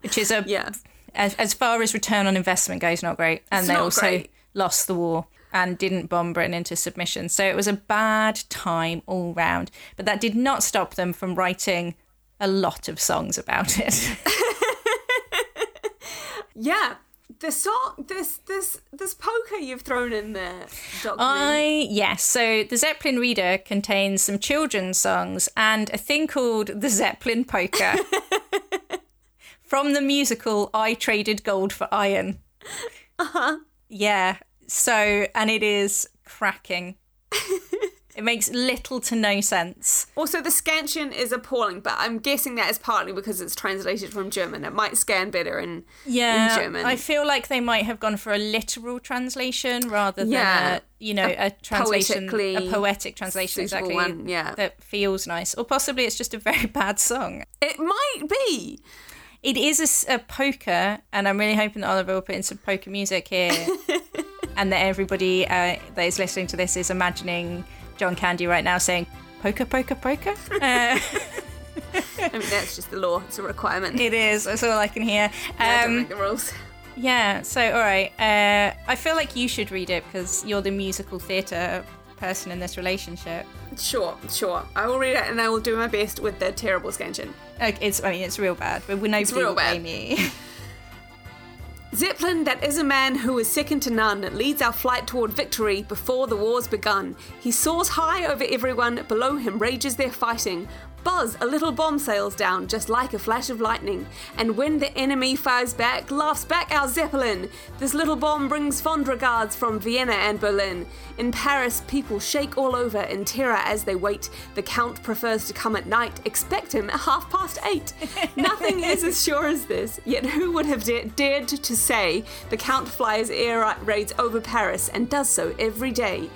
which is a Yeah. as, as far as return on investment goes, not great. And It's they also great. lost the war and didn't bomb Britain into submission. So it was a bad time all round. But that did not stop them from writing a lot of songs about it. Yeah. The song this this this polka you've thrown in there, Doctor. I yes, so the Zeppelin Reader contains some children's songs and a thing called the Zeppelin Polka from the musical I Traded Gold for Iron. Uh-huh. Yeah. So and it is cracking. it makes little to no sense. Also, the scansion is appalling, but I'm guessing that is partly because it's translated from German. It might scan better in, Yeah, in German. I feel like they might have gone for a literal translation rather than Yeah. a, you know, a, translation, a poetic translation exactly one, yeah. that feels nice. Or possibly it's just a very bad song. it might be. It is a polka, and I'm really hoping that Oliver will put in some polka music here, and that everybody uh, that is listening to this is imagining John Candy right now saying polka, polka, polka. Uh, I mean, that's just the law. It's a requirement. it is. That's all I can hear. I don't Um, make the rules. yeah. So all right. Uh, I feel like you should read it because you're the musical theatre person in this relationship. Sure, sure. I will read it and I will do my best with the terrible scansion. Like, it's. I mean, it's real bad, but nobody real will bad. Zeppelin, that is a man who is second to none, leads our flight toward victory before the war's begun. He soars high over everyone, below him rages their fighting. Buzz, a little bomb sails down, just like a flash of lightning. And when the enemy fires back, laughs back our Zeppelin. This little bomb brings fond regards from Vienna and Berlin. In Paris, people shake all over in terror as they wait. The Count prefers to come at night. Expect him at half past eight. Nothing is as sure as this. Yet who would have da- dared to say the Count flies air raids over Paris and does so every day?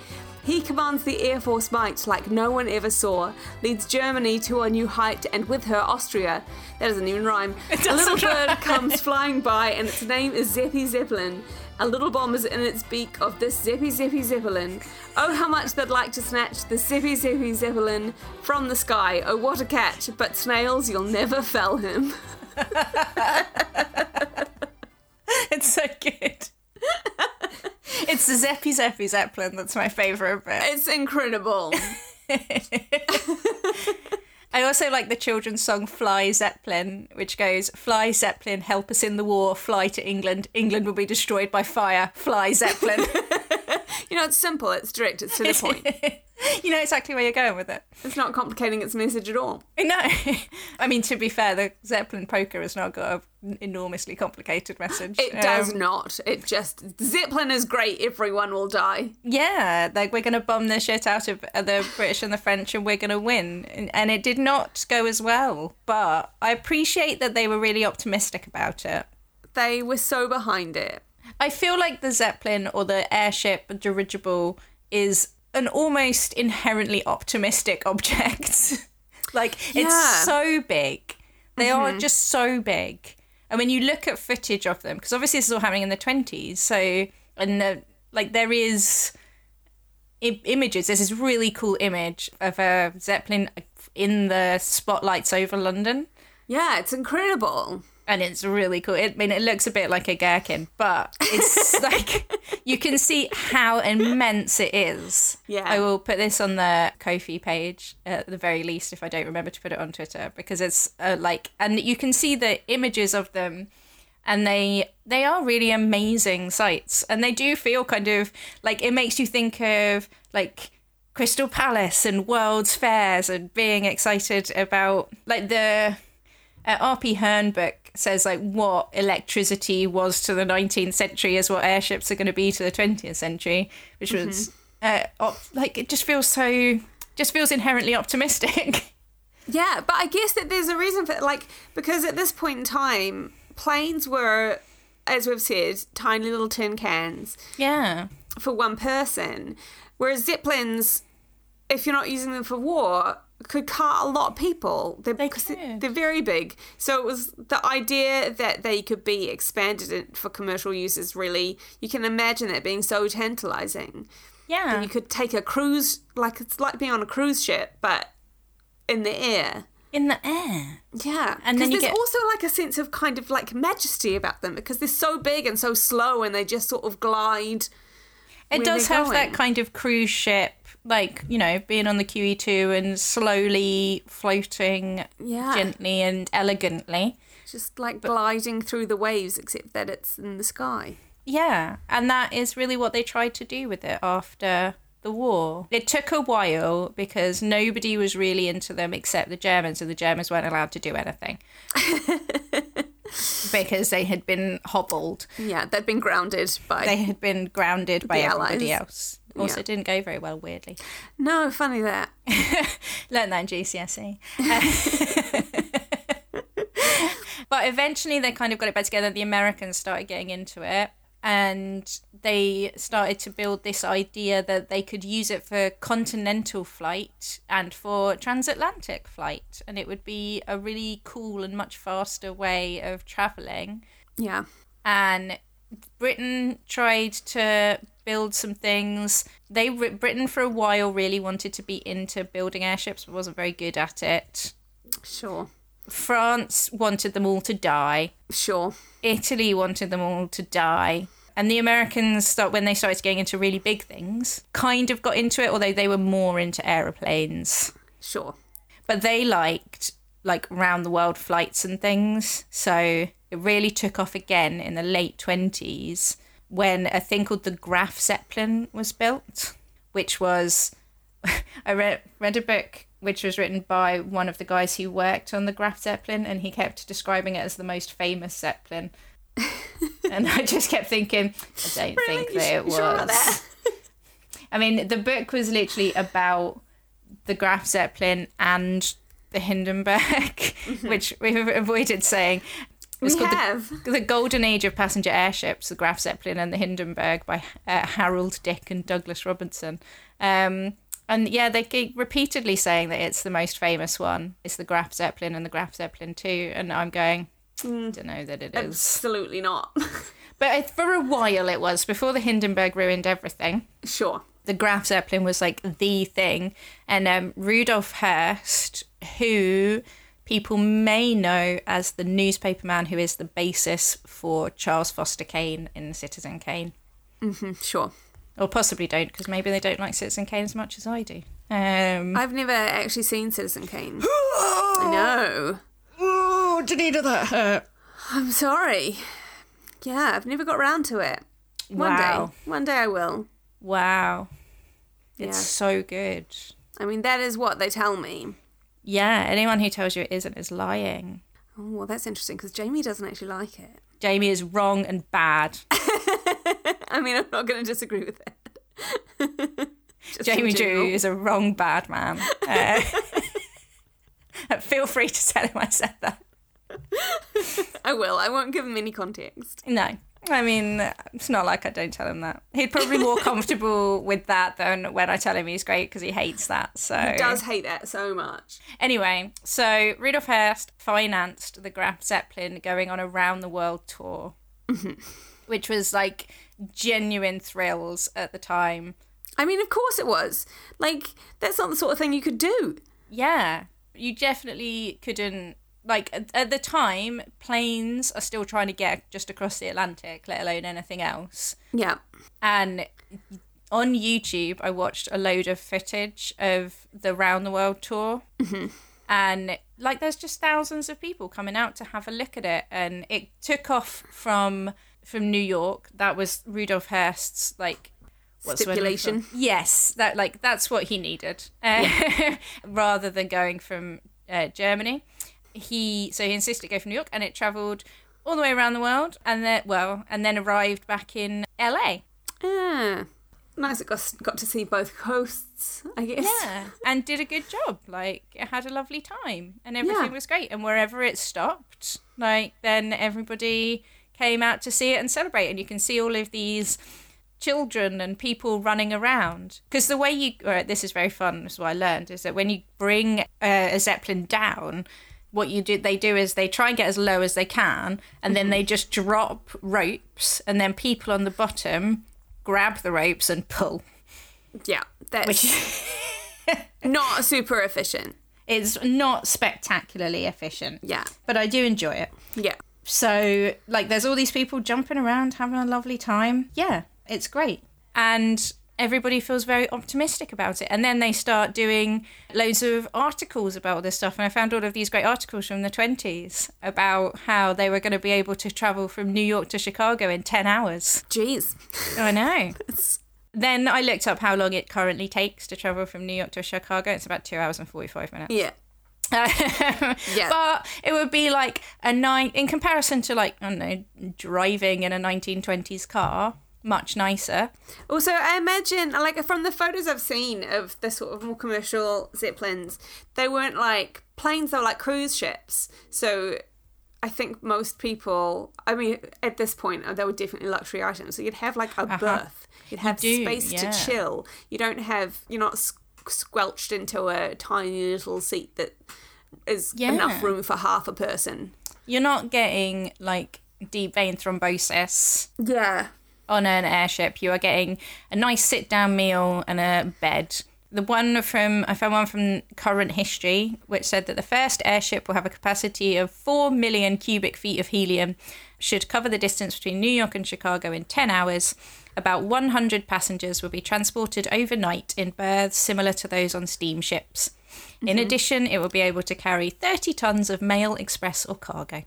He commands the Air Force might like no one ever saw, leads Germany to a new height, and with her Austria. That doesn't even rhyme. a little doesn't bird rhyme. comes flying by, and its name is Zeppy Zeppelin. A little bomb is in its beak of this Zeppy Zeppy Zeppelin. Oh, how much they'd like to snatch the Zeppy Zeppy Zeppelin from the sky. Oh, what a catch! But snails, you'll never fell him. it's so good. it's the Zeppy Zeppy Zeppelin that's my favourite bit. It's incredible. I also like the children's song Fly Zeppelin, which goes Fly Zeppelin, help us in the war, fly to England. England will be destroyed by fire. Fly Zeppelin. You know, it's simple, it's direct, it's to the point. you know exactly where you're going with it. It's not complicating its message at all. No. I mean, to be fair, the Zeppelin polka has not got an enormously complicated message. It does Um, not. It just Zeppelin is great. Everyone will die. Yeah, like we're going to bomb the shit out of uh, the British and the French and we're going to win. And- And it did not go as well. But I appreciate that they were really optimistic about it. They were so behind it. I feel like the Zeppelin or the airship dirigible is an almost inherently optimistic object. like Yeah. it's so big. They are just so big. And when you look at footage of them, because obviously this is all happening in the 20s, so and uh, like there is I- images. There's this really cool image of a Zeppelin in the spotlights over London Yeah, it's incredible. And it's really cool. I mean, it looks a bit like a gherkin, but it's like you can see how immense it is. Yeah. I will put this on the Ko-fi page at the very least if I don't remember to put it on Twitter because it's uh, like, and you can see the images of them. And they they are really amazing sights, and they do feel kind of like it makes you think of like Crystal Palace and World's Fairs and being excited about like the uh, R.P. Hearn book says like what electricity was to the 19th century is what airships are going to be to the 20th century, which was uh, op- like it just feels so just feels inherently optimistic. Yeah, but I guess that there's a reason for like because at this point in time, planes were, as we've said, tiny little tin cans yeah. for one person, whereas zeppelins, if you're not using them for war, could cart a lot of people. They're, they- could. They're very big. So it was the idea that they could be expanded for commercial uses. really you can imagine that being so tantalizing. Yeah. You could take a cruise, like it's like being on a cruise ship, but in the air. in the air. Yeah, And then you there's get- also like a sense of kind of like majesty about them because they're so big and so slow and they just sort of glide. It does have that kind of cruise ship, like, you know, being on the QE2 and slowly floating Yeah. gently and elegantly. Just like gliding through the waves, except that it's in the sky. Yeah, and that is really what they tried to do with it after the war. It took a while because nobody was really into them except the Germans, and the Germans weren't allowed to do anything because they had been hobbled. Yeah, they'd been grounded by. They had been grounded by The everybody Allies. else. Also, Yeah. it didn't go very well, weirdly. No, funny that. Learned that in GCSE. Uh, but eventually they kind of got it back together. The Americans started getting into it. and they started to build this idea that they could use it for continental flight and for transatlantic flight and it would be a really cool and much faster way of traveling Yeah. and Britain tried to build some things. They Britain for a while really wanted to be into building airships, but wasn't very good at it. Sure. France wanted them all to die. Sure. Italy wanted them all to die. And the Americans start when they started getting into really big things, kind of got into it, although they were more into aeroplanes. Sure. But they liked like round the world flights and things. So it really took off again in the late 20s when a thing called the Graf Zeppelin was built, which was. I read, read a book which was written by one of the guys who worked on the Graf Zeppelin, and he kept describing it as the most famous Zeppelin. and I just kept thinking, I don't Really? think that it you sure was. that? I mean, the book was literally about the Graf Zeppelin and the Hindenburg, mm-hmm. which we've avoided saying. It was Mm-hmm. We called have. the, the Golden Age of Passenger Airships, the Graf Zeppelin and the Hindenburg by uh, Harold Dick and Douglas Robinson. Um, and yeah, they keep repeatedly saying that it's the most famous one. It's the Graf Zeppelin and the Graf Zeppelin 2. And I'm going, Mm. don't know that it is. Absolutely not. But it, for a while it was, before the Hindenburg ruined everything sure. the Graf Zeppelin was like the thing. And um, Rudolf Hearst, who people may know as the newspaper man who is the basis for Charles Foster Kane in Citizen Kane. Mm, Sure. Or possibly don't, because maybe they don't like Citizen Kane as much as I do. Um, I've never actually seen Citizen Kane. I know. oh, do that hurt? I'm sorry. Yeah, I've never got round to it. One Wow. day. One day I will. Wow. It's Yeah. so good. I mean, that is what they tell me. Yeah, anyone who tells you it isn't is lying. Oh, well, that's interesting because Jamie doesn't actually like it. Jamie is wrong and bad. I mean, I'm not going to disagree with that. Jamie Drew is a wrong bad man. Uh, feel free to tell him I said that. I will. I won't give him any context. No. I mean, it's not like I don't tell him that. He'd probably be more comfortable with that than when I tell him he's great because he hates that. So He does hate that so much. anyway, so Rudolf Hearst financed the Graf Zeppelin going on a round the world tour, which was like genuine thrills at the time. I mean, of course it was. Like, that's not the sort of thing you could do. Yeah, you definitely couldn't. Like at, at the time, planes are still trying to get just across the Atlantic, let alone anything else. Yeah. And on YouTube, I watched a load of footage of the round the world tour, and like there's just thousands of people coming out to have a look at it, and it took off from from New York. That was Rudolf Hearst's like what's the word I'm looking Stipulation. Yes, that like that's what he needed, uh, rather than going from uh, Germany. He so he insisted go from New York, and it travelled all the way around the world, and then well, and then arrived back in LA. Ah. Nice it got, got to see both coasts, I guess. Yeah, and did a good job. Like, it had a lovely time, and everything Yeah. was great. And wherever it stopped, like, then everybody came out to see it and celebrate. And you can see all of these children and people running around. Because the way you, this is very fun, this is what I learned, is that when you bring a zeppelin down, what you do, they do is they try and get as low as they can, and then they mm-hmm. just drop ropes, and then people on the bottom grab the ropes and pull. Yeah. That's Which not super efficient. It's not spectacularly efficient, Yeah. but I do enjoy it. Yeah. So, like, there's all these people jumping around, having a lovely time. Yeah, it's great. And everybody feels very optimistic about it. And then they start doing loads of articles about all this stuff. And I found all of these great articles from the 20s about how they were going to be able to travel from New York to Chicago in 10 hours. Jeez. I know. then I looked up how long it currently takes to travel from New York to Chicago. It's about two hours and 45 minutes. Yeah. yeah. But it would be like a nine in comparison to like I don't know driving in a 1920s car, much nicer. Also, I imagine, like, from the photos I've seen of the sort of more commercial Zeppelins, they weren't like planes, they were like cruise ships. So I think most people, I mean, at this point, uh, they were definitely luxury items. So you'd have like a berth, you'd have do, space yeah. to chill. You don't have, you're not squelched into a tiny little seat that is Yeah. enough room for half a person. You're not getting like deep vein thrombosis Yeah. On an airship. You are getting a nice sit down meal and a bed. The one from I found one from Current History, which said that the first airship will have a capacity of four million cubic feet of helium, should cover the distance between New York and Chicago in ten hours. About 100 passengers will be transported overnight in berths similar to those on steamships. In mm-hmm. addition, it will be able to carry 30 tons of mail, express, or cargo.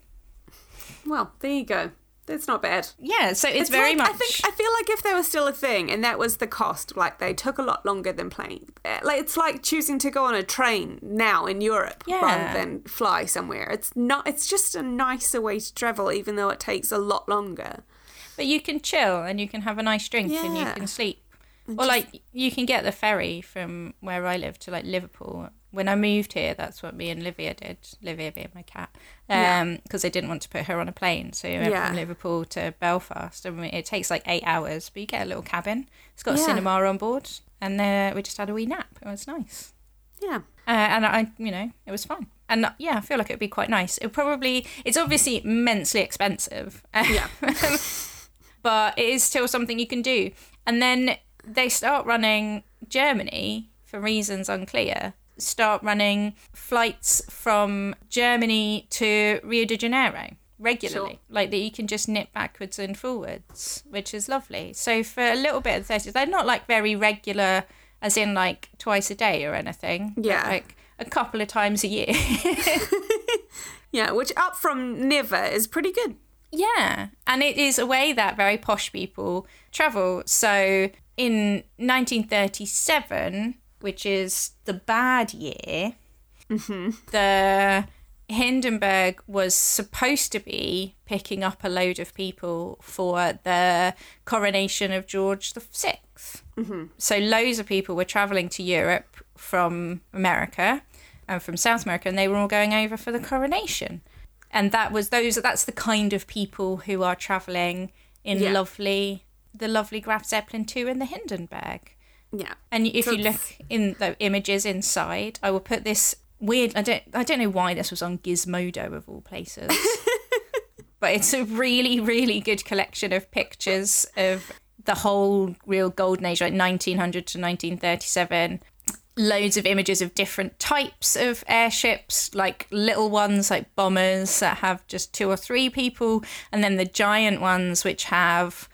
Well, there you go. That's not bad. Yeah, so it's, very like, much. I think I feel like if there was still a thing, and that was the cost, like they took a lot longer than plane. Uh, Like it's like choosing to go on a train now in Europe Yeah. rather than fly somewhere. It's not. It's just a nicer way to travel, even though it takes a lot longer. But you can chill and you can have a nice drink and you can sleep. Or like you can get the ferry from where I live to like Liverpool. When I moved here, that's what me and Livia did. Livia being my cat, Yeah. because I didn't want to put her on a plane. So we went Yeah. from Liverpool to Belfast. I mean, it takes like eight hours, but you get a little cabin. It's got a Yeah. cinema on board, and uh, we just had a wee nap. It was nice. Yeah. Uh, and I, you know, it was fun. And uh, yeah, I feel like it'd be quite nice. It probably, it's obviously immensely expensive. Yeah. but it is still something you can do. And then they start running Germany, for reasons unclear, start running flights from Germany to Rio de Janeiro regularly, Sure. like that you can just nip backwards and forwards, which is lovely. So for a little bit of 30, they're not like very regular, as in like twice a day or anything. Yeah. like a couple of times a year. Yeah. Which up from never is pretty good. Yeah, and it is a way that very posh people travel. So in 1937, which is the bad year, mm-hmm. the Hindenburg was supposed to be picking up a load of people for the coronation of George the 6th mm-hmm. So loads of people were traveling to Europe from America and from South America, and they were all going over for the coronation. And that was those. That's the kind of people who are traveling in Yeah. lovely, the lovely Graf Zeppelin two and the Hindenburg. Yeah. And if So you look in the images inside, I will put this weird. I don't. I don't know why this was on Gizmodo of all places, but it's a really, really good collection of pictures of the whole real golden age, like 1900 to 1937. Loads of images of different types of airships, like little ones like bombers that have just two or three people, and then the giant ones which have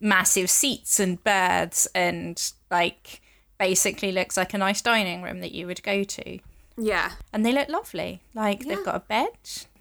massive seats and beds and like basically looks like a nice dining room that you would go to. Yeah. And they look lovely. Like Yeah. they've got a bed,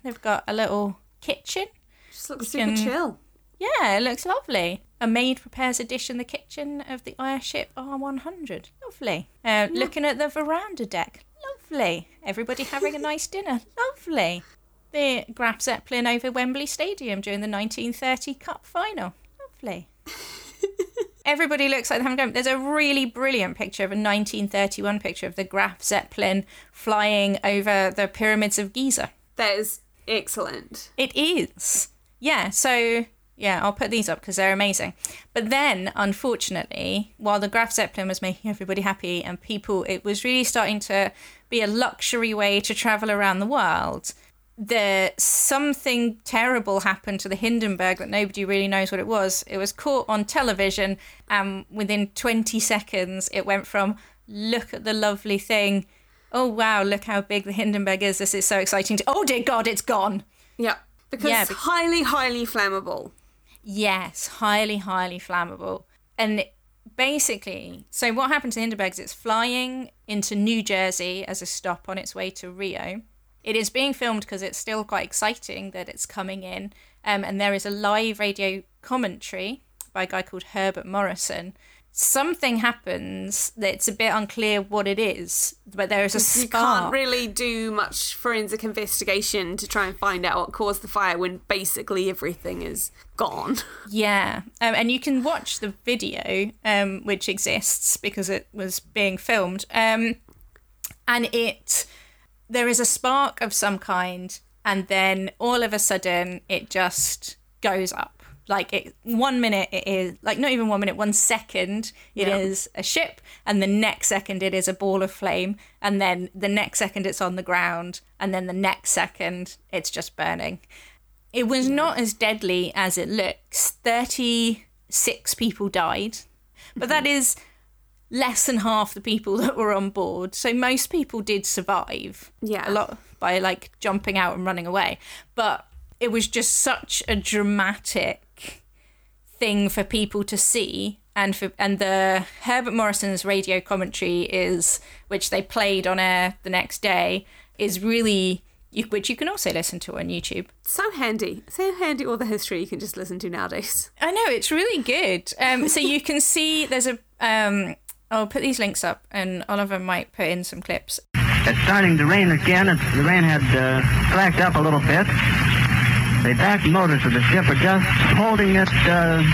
they've got a little kitchen. Just looks super can- chill. Yeah, it looks lovely. A maid prepares a dish in the kitchen of the airship R100. Lovely. Uh, Looking at the veranda deck. Lovely. Everybody having a nice dinner. Lovely. The Graf Zeppelin over Wembley Stadium during the 1930 Cup final. Lovely. Everybody looks like they're having a go. There's a really brilliant picture of a 1931 picture of the Graf Zeppelin flying over the pyramids of Giza. That is excellent. It is. Yeah, so yeah, I'll put these up because they're amazing. But then, unfortunately, while the Graf Zeppelin was making everybody happy and people, it was really starting to be a luxury way to travel around the world. The something terrible happened to the Hindenburg that nobody really knows what it was. It was caught on television, and within 20 seconds, it went from look at the lovely thing, oh wow, look how big the Hindenburg is. This is so exciting. To, oh dear God, it's gone. Yeah. Because Yeah, it's highly, highly flammable. Yes, highly, highly flammable. And basically, so what happened to the Hindenburg is it's flying into New Jersey as a stop on its way to Rio. It is being filmed because it's still quite exciting that it's coming in. Um, and there is a live radio commentary by a guy called Herbert Morrison. Something happens that it's a bit unclear what it is, but there is a You can't really do much forensic investigation to try and find out what caused the fire when basically everything is gone. Yeah, um, and you can watch the video, um, which exists because it was being filmed, um, and it there is a spark of some kind, and then all of a sudden it just goes up. Like it, one minute it is like not even one minute, one second it is Yeah. a ship, and the next second it is a ball of flame, and then the next second it's on the ground, and then the next second it's just burning. It was not as deadly as it looks. Thirty-six people died, but that mhm. is less than half the people that were on board. So most people did survive. Yeah. A lot by like jumping out and running away. But it was just such a dramatic thing for people to see and for and the Herbert Morrison's radio commentary is which they played on air the next day is really you, which you can also listen to on YouTube. So handy. So handy all the history you can just listen to nowadays. I know it's really good. Um, so you can see there's a. Um, I'll put these links up, and Oliver might put in some clips. It's starting to rain again. It's, the rain had uh, slacked up a little bit. The back motors of the ship are just holding it uh,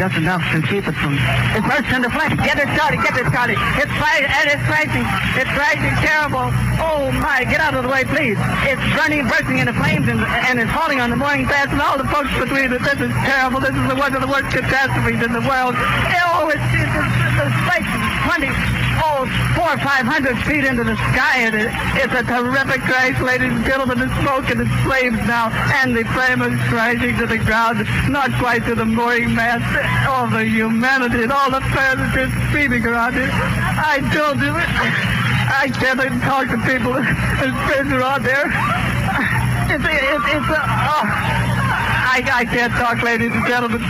just enough to keep it from. It bursts into flames. Get it started. Get it started. It's flying and it's crashing. It's crashing terrible. Oh my! Get out of the way, please. It's burning, bursting into flames, and, and it's falling on the mooring mast and all the folks between it. This is terrible. This is the one of the worst catastrophes in the world. Oh, it's, it's, it's, it's like 20, oh, four or five hundred feet into the sky. And it, it's a terrific crash, ladies and gentlemen. The smoke and the flames now, and the flame is crashing to the ground, not quite to the mooring mast. All the humanity and all the passengers screaming around it. I told you, I can't even talk to people. There's friends around there. It's, it's, it's a, uh, oh, I, I can't talk, ladies and gentlemen.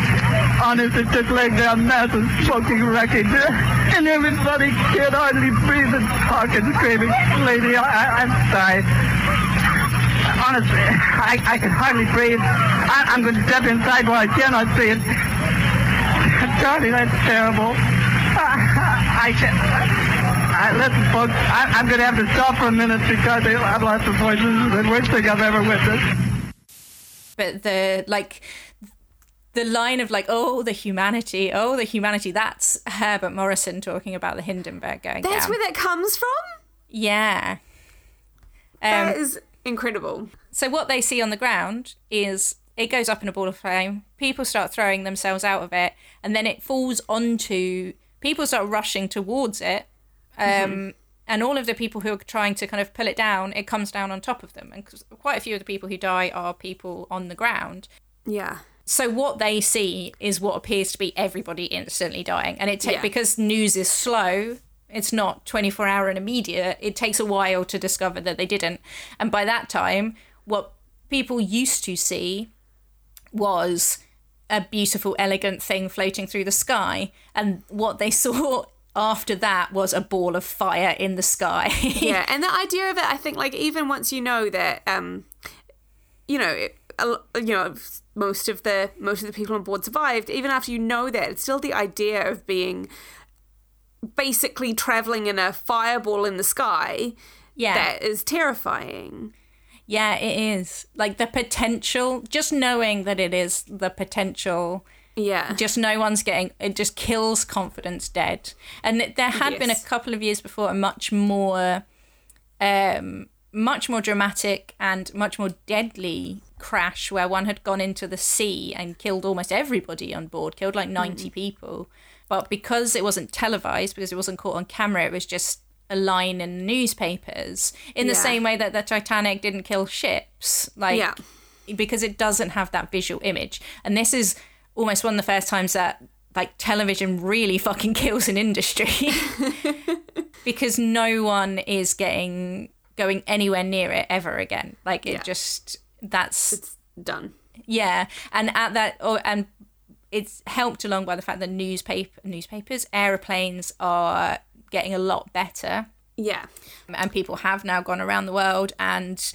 Honestly, just laying a massive smoking wreckage. And everybody can't hardly breathe and talk and screaming. Lady, I, I'm sorry. Honestly, I, I can hardly breathe. I, I'm going to step inside where I cannot see it. Charlie, that's terrible. I can't. I, listen, folks, I, I'm going to have to stop for a minute because I've lost the voice. This is the worst thing I've ever witnessed. But the like, the line of like, oh, the humanity, oh, the humanity. That's Herbert Morrison talking about the Hindenburg going That's down. where that comes from? yeah. That Um, is incredible. So what they see on the ground is it goes up in a ball of flame. People start throwing themselves out of it, and then it falls onto. People start rushing towards it, um, and all of the people who are trying to kind of pull it down, it comes down on top of them. And 'cause quite a few of the people who die are people on the ground. Yeah. So what they see is what appears to be everybody instantly dying, and it takes Yeah. because news is slow. It's not twenty four hour and immediate. It takes a while to discover that they didn't, and by that time, what people used to see was a beautiful, elegant thing floating through the sky, and what they saw after that was a ball of fire in the sky. yeah and the idea of it i think like even once you know that um you know it, you know most of the most of the people on board survived even after you know that it's still the idea of being basically traveling in a fireball in the sky yeah, that is terrifying Yeah, it is. Like the potential, just knowing that it is the potential, yeah just no one's getting, it just kills confidence dead. And there had been a couple of years before a much more, um, much more dramatic and much more deadly crash where one had gone into the sea and killed almost everybody on board, killed like 90 people. But because it wasn't televised, because it wasn't caught on camera, it was just a line in newspapers. In the Yeah. same way that the Titanic didn't kill ships, like Yeah. because it doesn't have that visual image. And this is almost one of the first times that like television really fucking kills an industry because no one is getting going anywhere near it ever again. Like it Yeah. just that's it's done yeah, and at that, or and it's helped along by the fact that newspaper newspapers, aeroplanes are getting a lot better, yeah and people have now gone around the world, and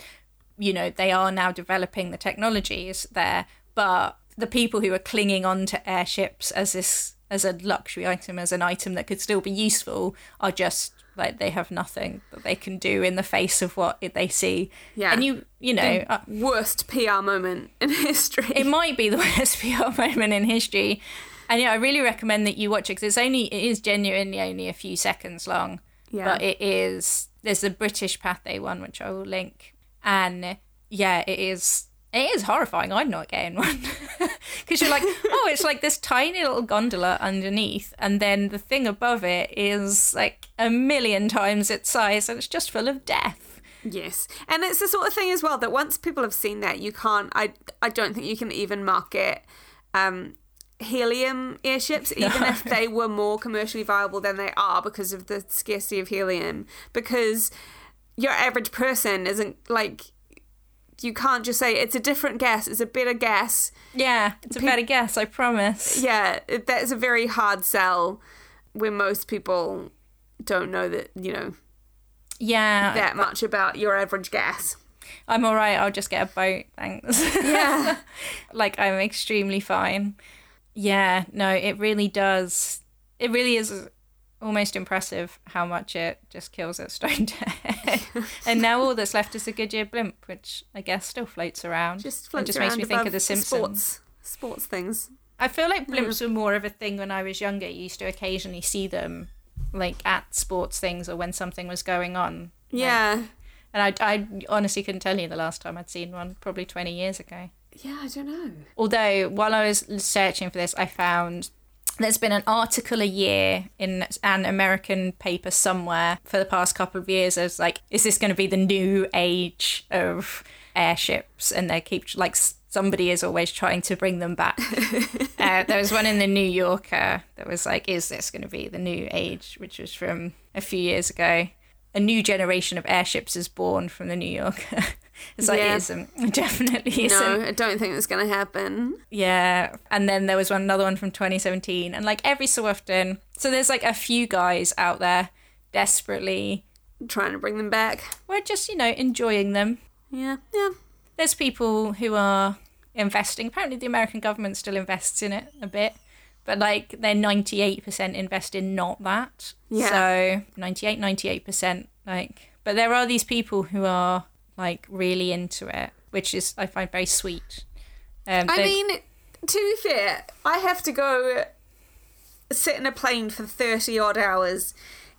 you know they are now developing the technologies there. But the people who are clinging on to airships as this as a luxury item, as an item that could still be useful, are just like they have nothing that they can do in the face of what they see. Yeah. and you you know. uh, worst pr moment in history it might be the worst PR moment in history. And yeah, I really recommend that you watch it because it's only it is genuinely only a few seconds long. Yeah. But it is there's the British Pathé one which I will link, and yeah, it is. It is horrifying. I'm not getting one because you're like, oh, it's like this tiny little gondola underneath, and then the thing above it is like a million times its size, and it's just full of death. Yes, and it's the sort of thing as well that once people have seen that, you can't. I I don't think you can even market um, helium airships, even if they were more commercially viable than they are because of the scarcity of helium. Because your average person isn't like you can't just say it's a different gas, it's a better guess. Yeah, it's a better guess, I promise. Yeah, it- that is a very hard sell when most people don't know that you know Yeah, that much about your average gas. I'm all right. I'll just get a boat, thanks. Yeah. like I'm extremely fine. Yeah, no, it really does. It really is almost impressive how much it just kills at stone dead. and now all that's left is a Goodyear blimp, which I guess still floats around. Just and floats just around makes me think of The Simpsons. Sports, sports things. I feel like hmm. blimps were more of a thing when I was younger. You used to occasionally see them like at sports things or when something was going on. Yeah. And I, I honestly couldn't tell you the last time I'd seen one, probably 20 years ago. Yeah, I don't know. Although, while I was searching for this, I found there's been an article a year in an American paper somewhere for the past couple of years as like, is this going to be the new age of airships? And they keep like somebody is always trying to bring them back. uh, there was one in the New Yorker that was like, is this going to be the new age? Which was from a few years ago. A new generation of airships is born from the New Yorker. it's like, Yeah. it isn't. Definitely isn't. No, I don't think it's going to happen. Yeah, and then there was one another one from 2017, and like every so often, so there's like a few guys out there desperately, Trying to bring them back. we're just you know enjoying them. Yeah, yeah. There's people who are investing. Apparently, the American government still invests in it a bit, but like they're 98% invest in not that. Yeah. So 98, 98%. Like, but there are these people who are like really into it, which is I find very sweet. Um, I mean, to be fair, I have to go sit in a plane for 30 odd hours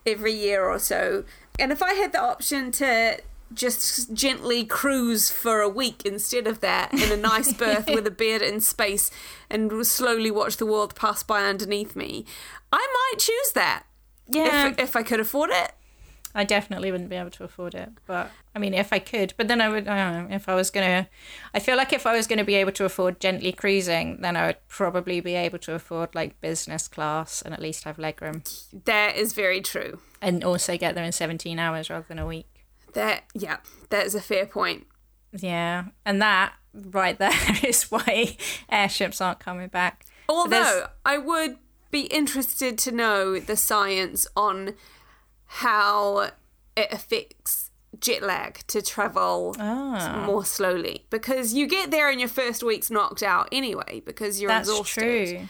every year or so. And if I had the option to just gently cruise for a week instead of that in a nice berth with a bed in space and slowly watch the world pass by underneath me, I might choose that. yeah. If, if I could afford it. I definitely wouldn't be able to afford it. But I mean, if I could, but then I would, I don't know, if I was going to, I feel like if I was going to be able to afford gently cruising, then I would probably be able to afford like business class and at least have legroom That is very true. and also get there in 17 hours rather than a week. That, yeah, that is a fair point. Yeah. And that right there is why airships aren't coming back. There's- Although I would be interested to know the science on how it affects jet lag to travel Ah. more slowly because you get there and your first week's knocked out anyway because you're That's exhausted. true.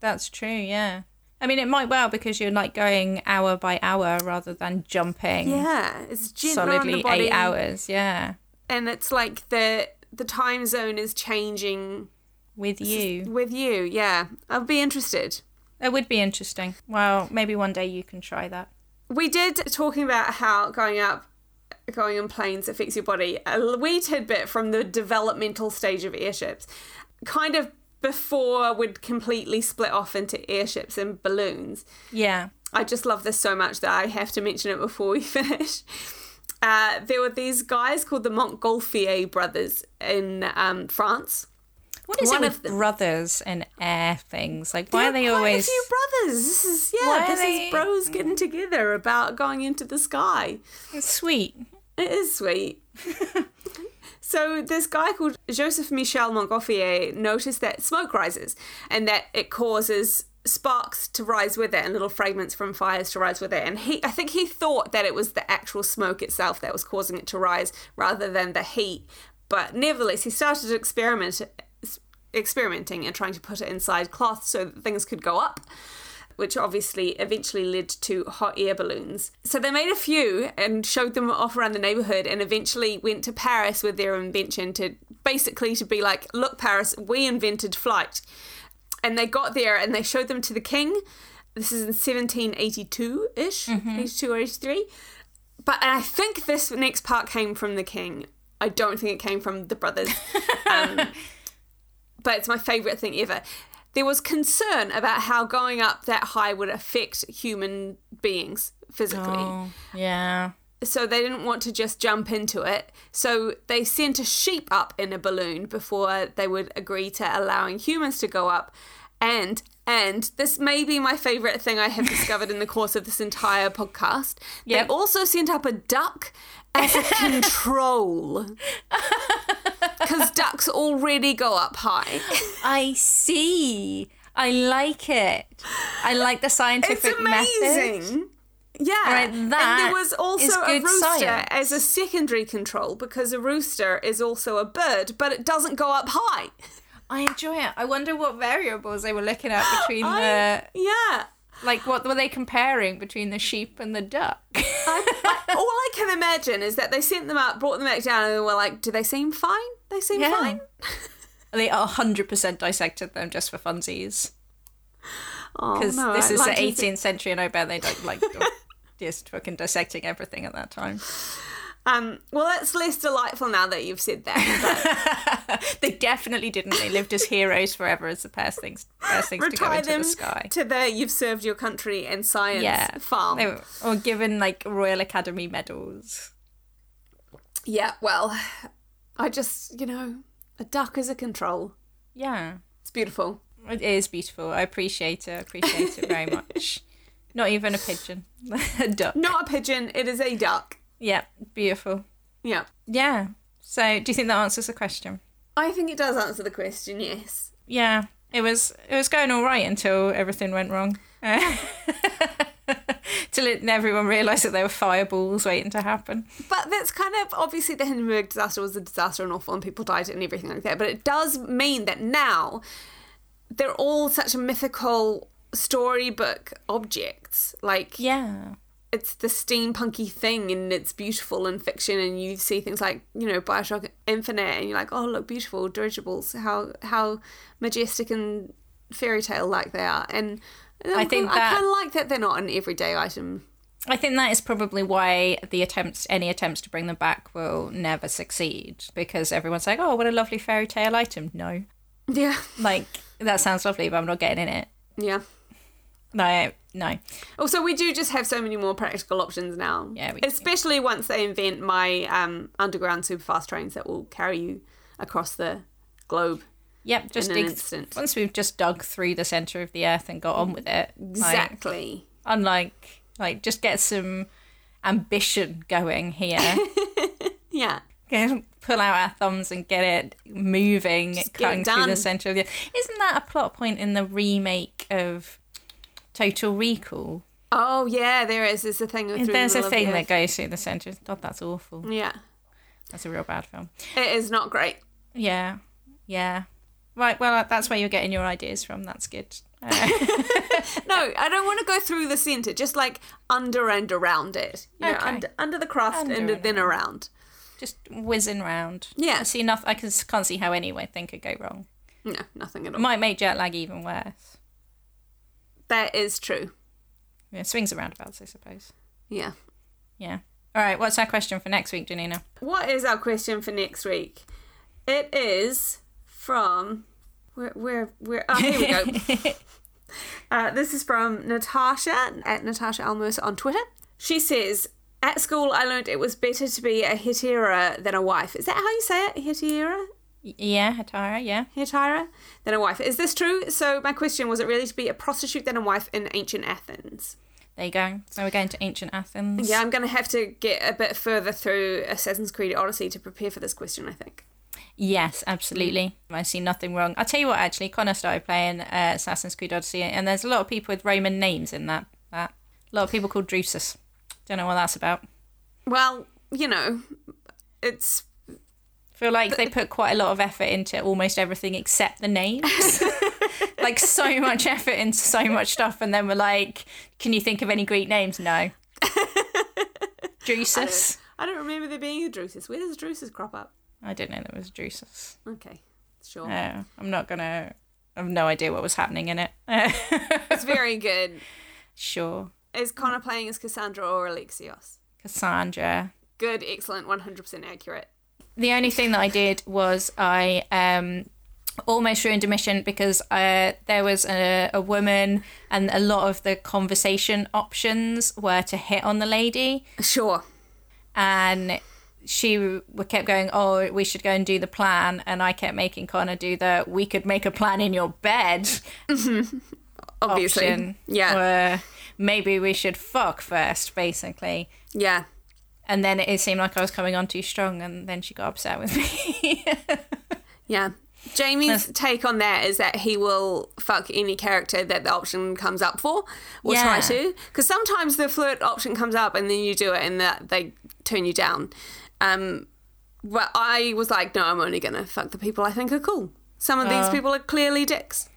That's true, yeah. I mean, it might well because you're like going hour by hour rather than jumping Yeah, it's solidly body, eight hours. Yeah. and it's like the the time zone is changing with you. with you. Yeah, I'll be interested. It would be interesting. Well, maybe one day you can try that. We did talking about how going up, going on planes affects your body. A wee tidbit from the developmental stage of airships, kind of before we'd completely split off into airships and balloons. Yeah. I just love this so much that I have to mention it before we finish. Uh, there were these guys called the Montgolfier brothers in um, France. What is One it of with them- brothers and air things? Like, why are they There quite always? a few brothers? This is yeah, Why this they- is bros getting together about going into the sky. It's sweet. It is sweet. so this guy called Joseph Michel Montgolfier noticed that smoke rises and that it causes sparks to rise with it and little fragments from fires to rise with it. And he I think he thought that it was the actual smoke itself that was causing it to rise rather than the heat. But nevertheless, he started experiment experimenting and trying to put it inside cloth so that things could go up which obviously eventually led to hot air balloons. So they made a few and showed them off around the neighborhood and eventually went to Paris with their invention to basically to be like, look Paris, we invented flight. And they got there and they showed them to the king. This is in 1782-ish, 82 or 83. But I think this next part came from the king. I don't think it came from the brothers. Um, but it's my favourite thing ever. There was concern about how going up that high would affect human beings physically. Oh, yeah. So they didn't want to just jump into it. So they sent a sheep up in a balloon before they would agree to allowing humans to go up. And and this may be my favorite thing I have discovered in the course of this entire podcast. Yep. They also sent up a duck as a control. Because ducks already go up high. I see. I like it. I like the scientific method. It's amazing. Yeah. Right, and there was also a rooster science. as a secondary control because a rooster is also a bird, but it doesn't go up high. I enjoy it. I wonder what variables they were looking at between I- the yeah. Like what were they comparing between the sheep and the duck? I, I, all I can imagine is that they sent them up, brought them back down, and they were like, "Do they seem fine? They seem Yeah. fine." they hundred percent dissected them just for funsies Oh, because no, this I'd is like the to think- 18th century, and I bet they don't like just fucking dissecting everything at that time. Um, well, that's less delightful now that you've said that. They definitely didn't. They lived as heroes forever as the best things, best things to go into them the sky. to the "You've served your country and science" Yeah, farm. Were, or given like Royal Academy medals. Yeah, well, I just, you know, a duck is a control. Yeah, It's beautiful. it is beautiful. I appreciate it. I appreciate it very much. Not even a pigeon, a duck. Not a pigeon, it is a duck. Yeah, beautiful. Yeah. Yeah. So, do you think that answers the question? I think it does answer the question, yes. Yeah, it was. It was going all right until everything went wrong. Till it, everyone realised that there were fireballs waiting to happen. But that's kind of obviously the Hindenburg disaster was a disaster and awful and people died and everything like that. But it does mean that now they're all such a mythical storybook objects. Like Yeah. It's the steampunky thing and it's beautiful in fiction and you see things like you know bioshock infinite and you're like oh look beautiful dirigibles how how majestic and fairy tale like they are. And I think i that- kind of like that they're not an everyday item. I think that is probably why the attempts, any attempts to bring them back, will never succeed because everyone's like, "Oh, what a lovely fairy tale item." No, yeah. Like that sounds lovely, but I'm not getting in it. yeah No, no. also we do just have so many more practical options now Yeah, we do. especially once they invent my um, underground super fast trains that will carry you across the globe Yep, just In an dig- instant. once we've just dug through the center of the earth and got on with it. like, exactly unlike, like, just get some ambition going here. yeah Get- Pull out our thumbs and get it moving, get cutting it through the center of the. Isn't that a plot point in the remake of Total Recall? Oh yeah, there is. There's a thing. There's a middle of the thing that goes through the center. God, that's awful. Yeah, That's a real bad film. it is not great. Yeah, yeah. Right. Well, that's where you're getting your ideas from. That's good. Uh, No, I don't want to go through the center. Just like under and around it. You know, Okay. under, under the crust Under and and then around. just whizzing round. Yeah. I see enough. I can, can't see how anything could go wrong. No, nothing at all. Might make jet lag even worse. That is true. Yeah, swings and roundabouts, I suppose. Yeah. Yeah. All right. What's our question for next week, Janina? What is our question for next week? It is from where where where oh here we go. uh, this is from Natasha at Natasha Almos on Twitter. She says, "At school, I learned it was better to be a hetera than a wife. Is that how you say it? Hetera, yeah, Hatara. Yeah. hetera than a wife. Is this true? So my question was: It really to be a prostitute then a wife in ancient Athens? There you go. So we're going to ancient Athens. Yeah, I'm going to have to get a bit further through Assassin's Creed Odyssey to prepare for this question. I think. Yes, absolutely. I see nothing wrong. I'll tell you what, actually, Connor started playing uh, Assassin's Creed Odyssey, and there's a lot of people with Roman names in that. that. A lot of people called Drusus. Don't know what that's about. Well, you know, it's feel like they put quite a lot of effort into almost everything except the names. like so much effort into so much stuff, and then we're like, "Can you think of any Greek names?" No. Drusus. I don't remember there being a Drusus. Where does Drusus crop up? I didn't know there was Drusus. Okay, sure. Uh, I'm not gonna. I have no idea what was happening in it. It's very good. sure, Is Connor playing as Cassandra or Alexios? Cassandra. Good, excellent, 100% accurate. The only thing that I did was I um, almost ruined a mission because uh, there was a, a woman and a lot of the conversation options were to hit on the lady Sure. and she kept going oh we should go and do the plan and i kept making connor do the we could make a plan in your bed Obviously. option Yeah. or maybe we should fuck first basically Yeah. And then it seemed like i was coming on too strong and then she got upset with me Yeah. Jamie's take on that is that he will fuck any character that the option comes up for, or try to. Because sometimes the flirt option comes up and then you do it and that they turn you down. Um, but I was like, no, I'm only gonna fuck the people I think are cool. Some of these Oh. people are clearly dicks.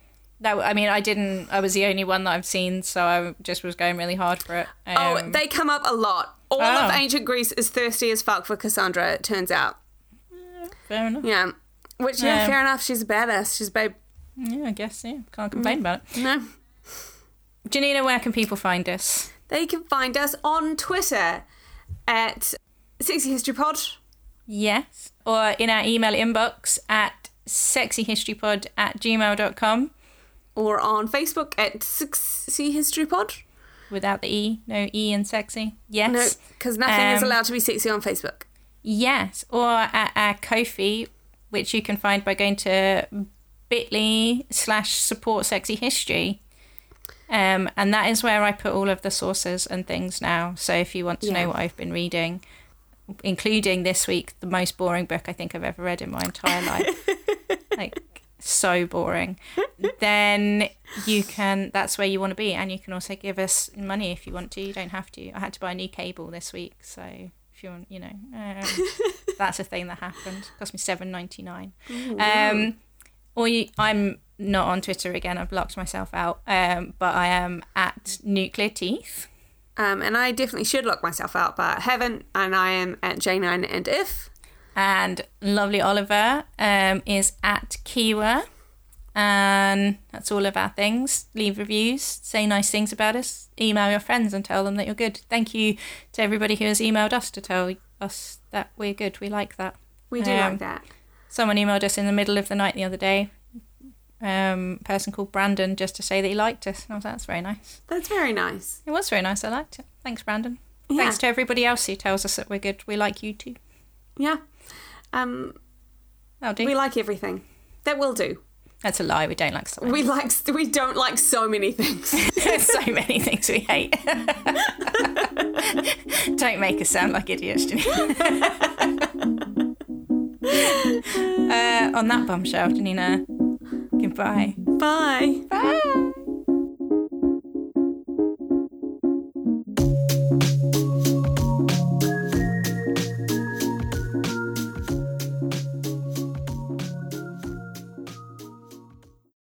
no i mean i didn't i was the only one that i've seen so i just was going really hard for it Oh, Um, they come up a lot. All of ah. ancient Greece is thirsty as fuck for Cassandra. It turns out. fair enough Yeah. Which yeah, Yeah. fair enough. She's a badass. She's a babe. yeah i guess yeah can't complain mm. about it No. janina where can people find us They can find us on Twitter at Sexy History Pod. Yes. Or in our email inbox at sexyhistorypod at gmail.com or on Facebook at Sexy History Pod. Without the E. No E in sexy. Yes. No, because nothing is Um, allowed to be sexy on Facebook. Yes. Or at our Ko-fi, which you can find by going to bit.ly slash support sexy history. Um, and that is where I put all of the sources and things now. So if you want to Yeah. know what I've been reading, including this week, the most boring book I think I've ever read in my entire life. like so boring. Then you can that's where you want to be and you can also give us money if you want to. You don't have to. I had to buy a new cable this week, so if you want, you know, um, that's a thing that happened. It cost me seven ninety nine. Um, or you, I'm not on Twitter again. I've blocked myself out. Um, but I am at Nuclear Teeth. Um, and I definitely should lock myself out, but I haven't. And I am at J9 and If. And lovely Oliver um, is at Kiwa. And that's all of our things. Leave reviews, say nice things about us, email your friends and tell them that you're good. Thank you to everybody who has emailed us to tell us that we're good. We like that. We do Um, like that. Someone emailed us in the middle of the night the other day. Um, a person called Brandon just to say that he liked us. I was like, that's very nice. That's very nice. It was very nice. I liked it. Thanks, Brandon. Yeah. Thanks to everybody else who tells us that we're good. We like you too. Yeah. Um, we like everything. That will do. That's a lie. We don't like something. We like. We don't like so many things. So many things we hate. don't make us sound like idiots, Janina. uh, on that bombshell, Janina. Goodbye. Bye. Bye.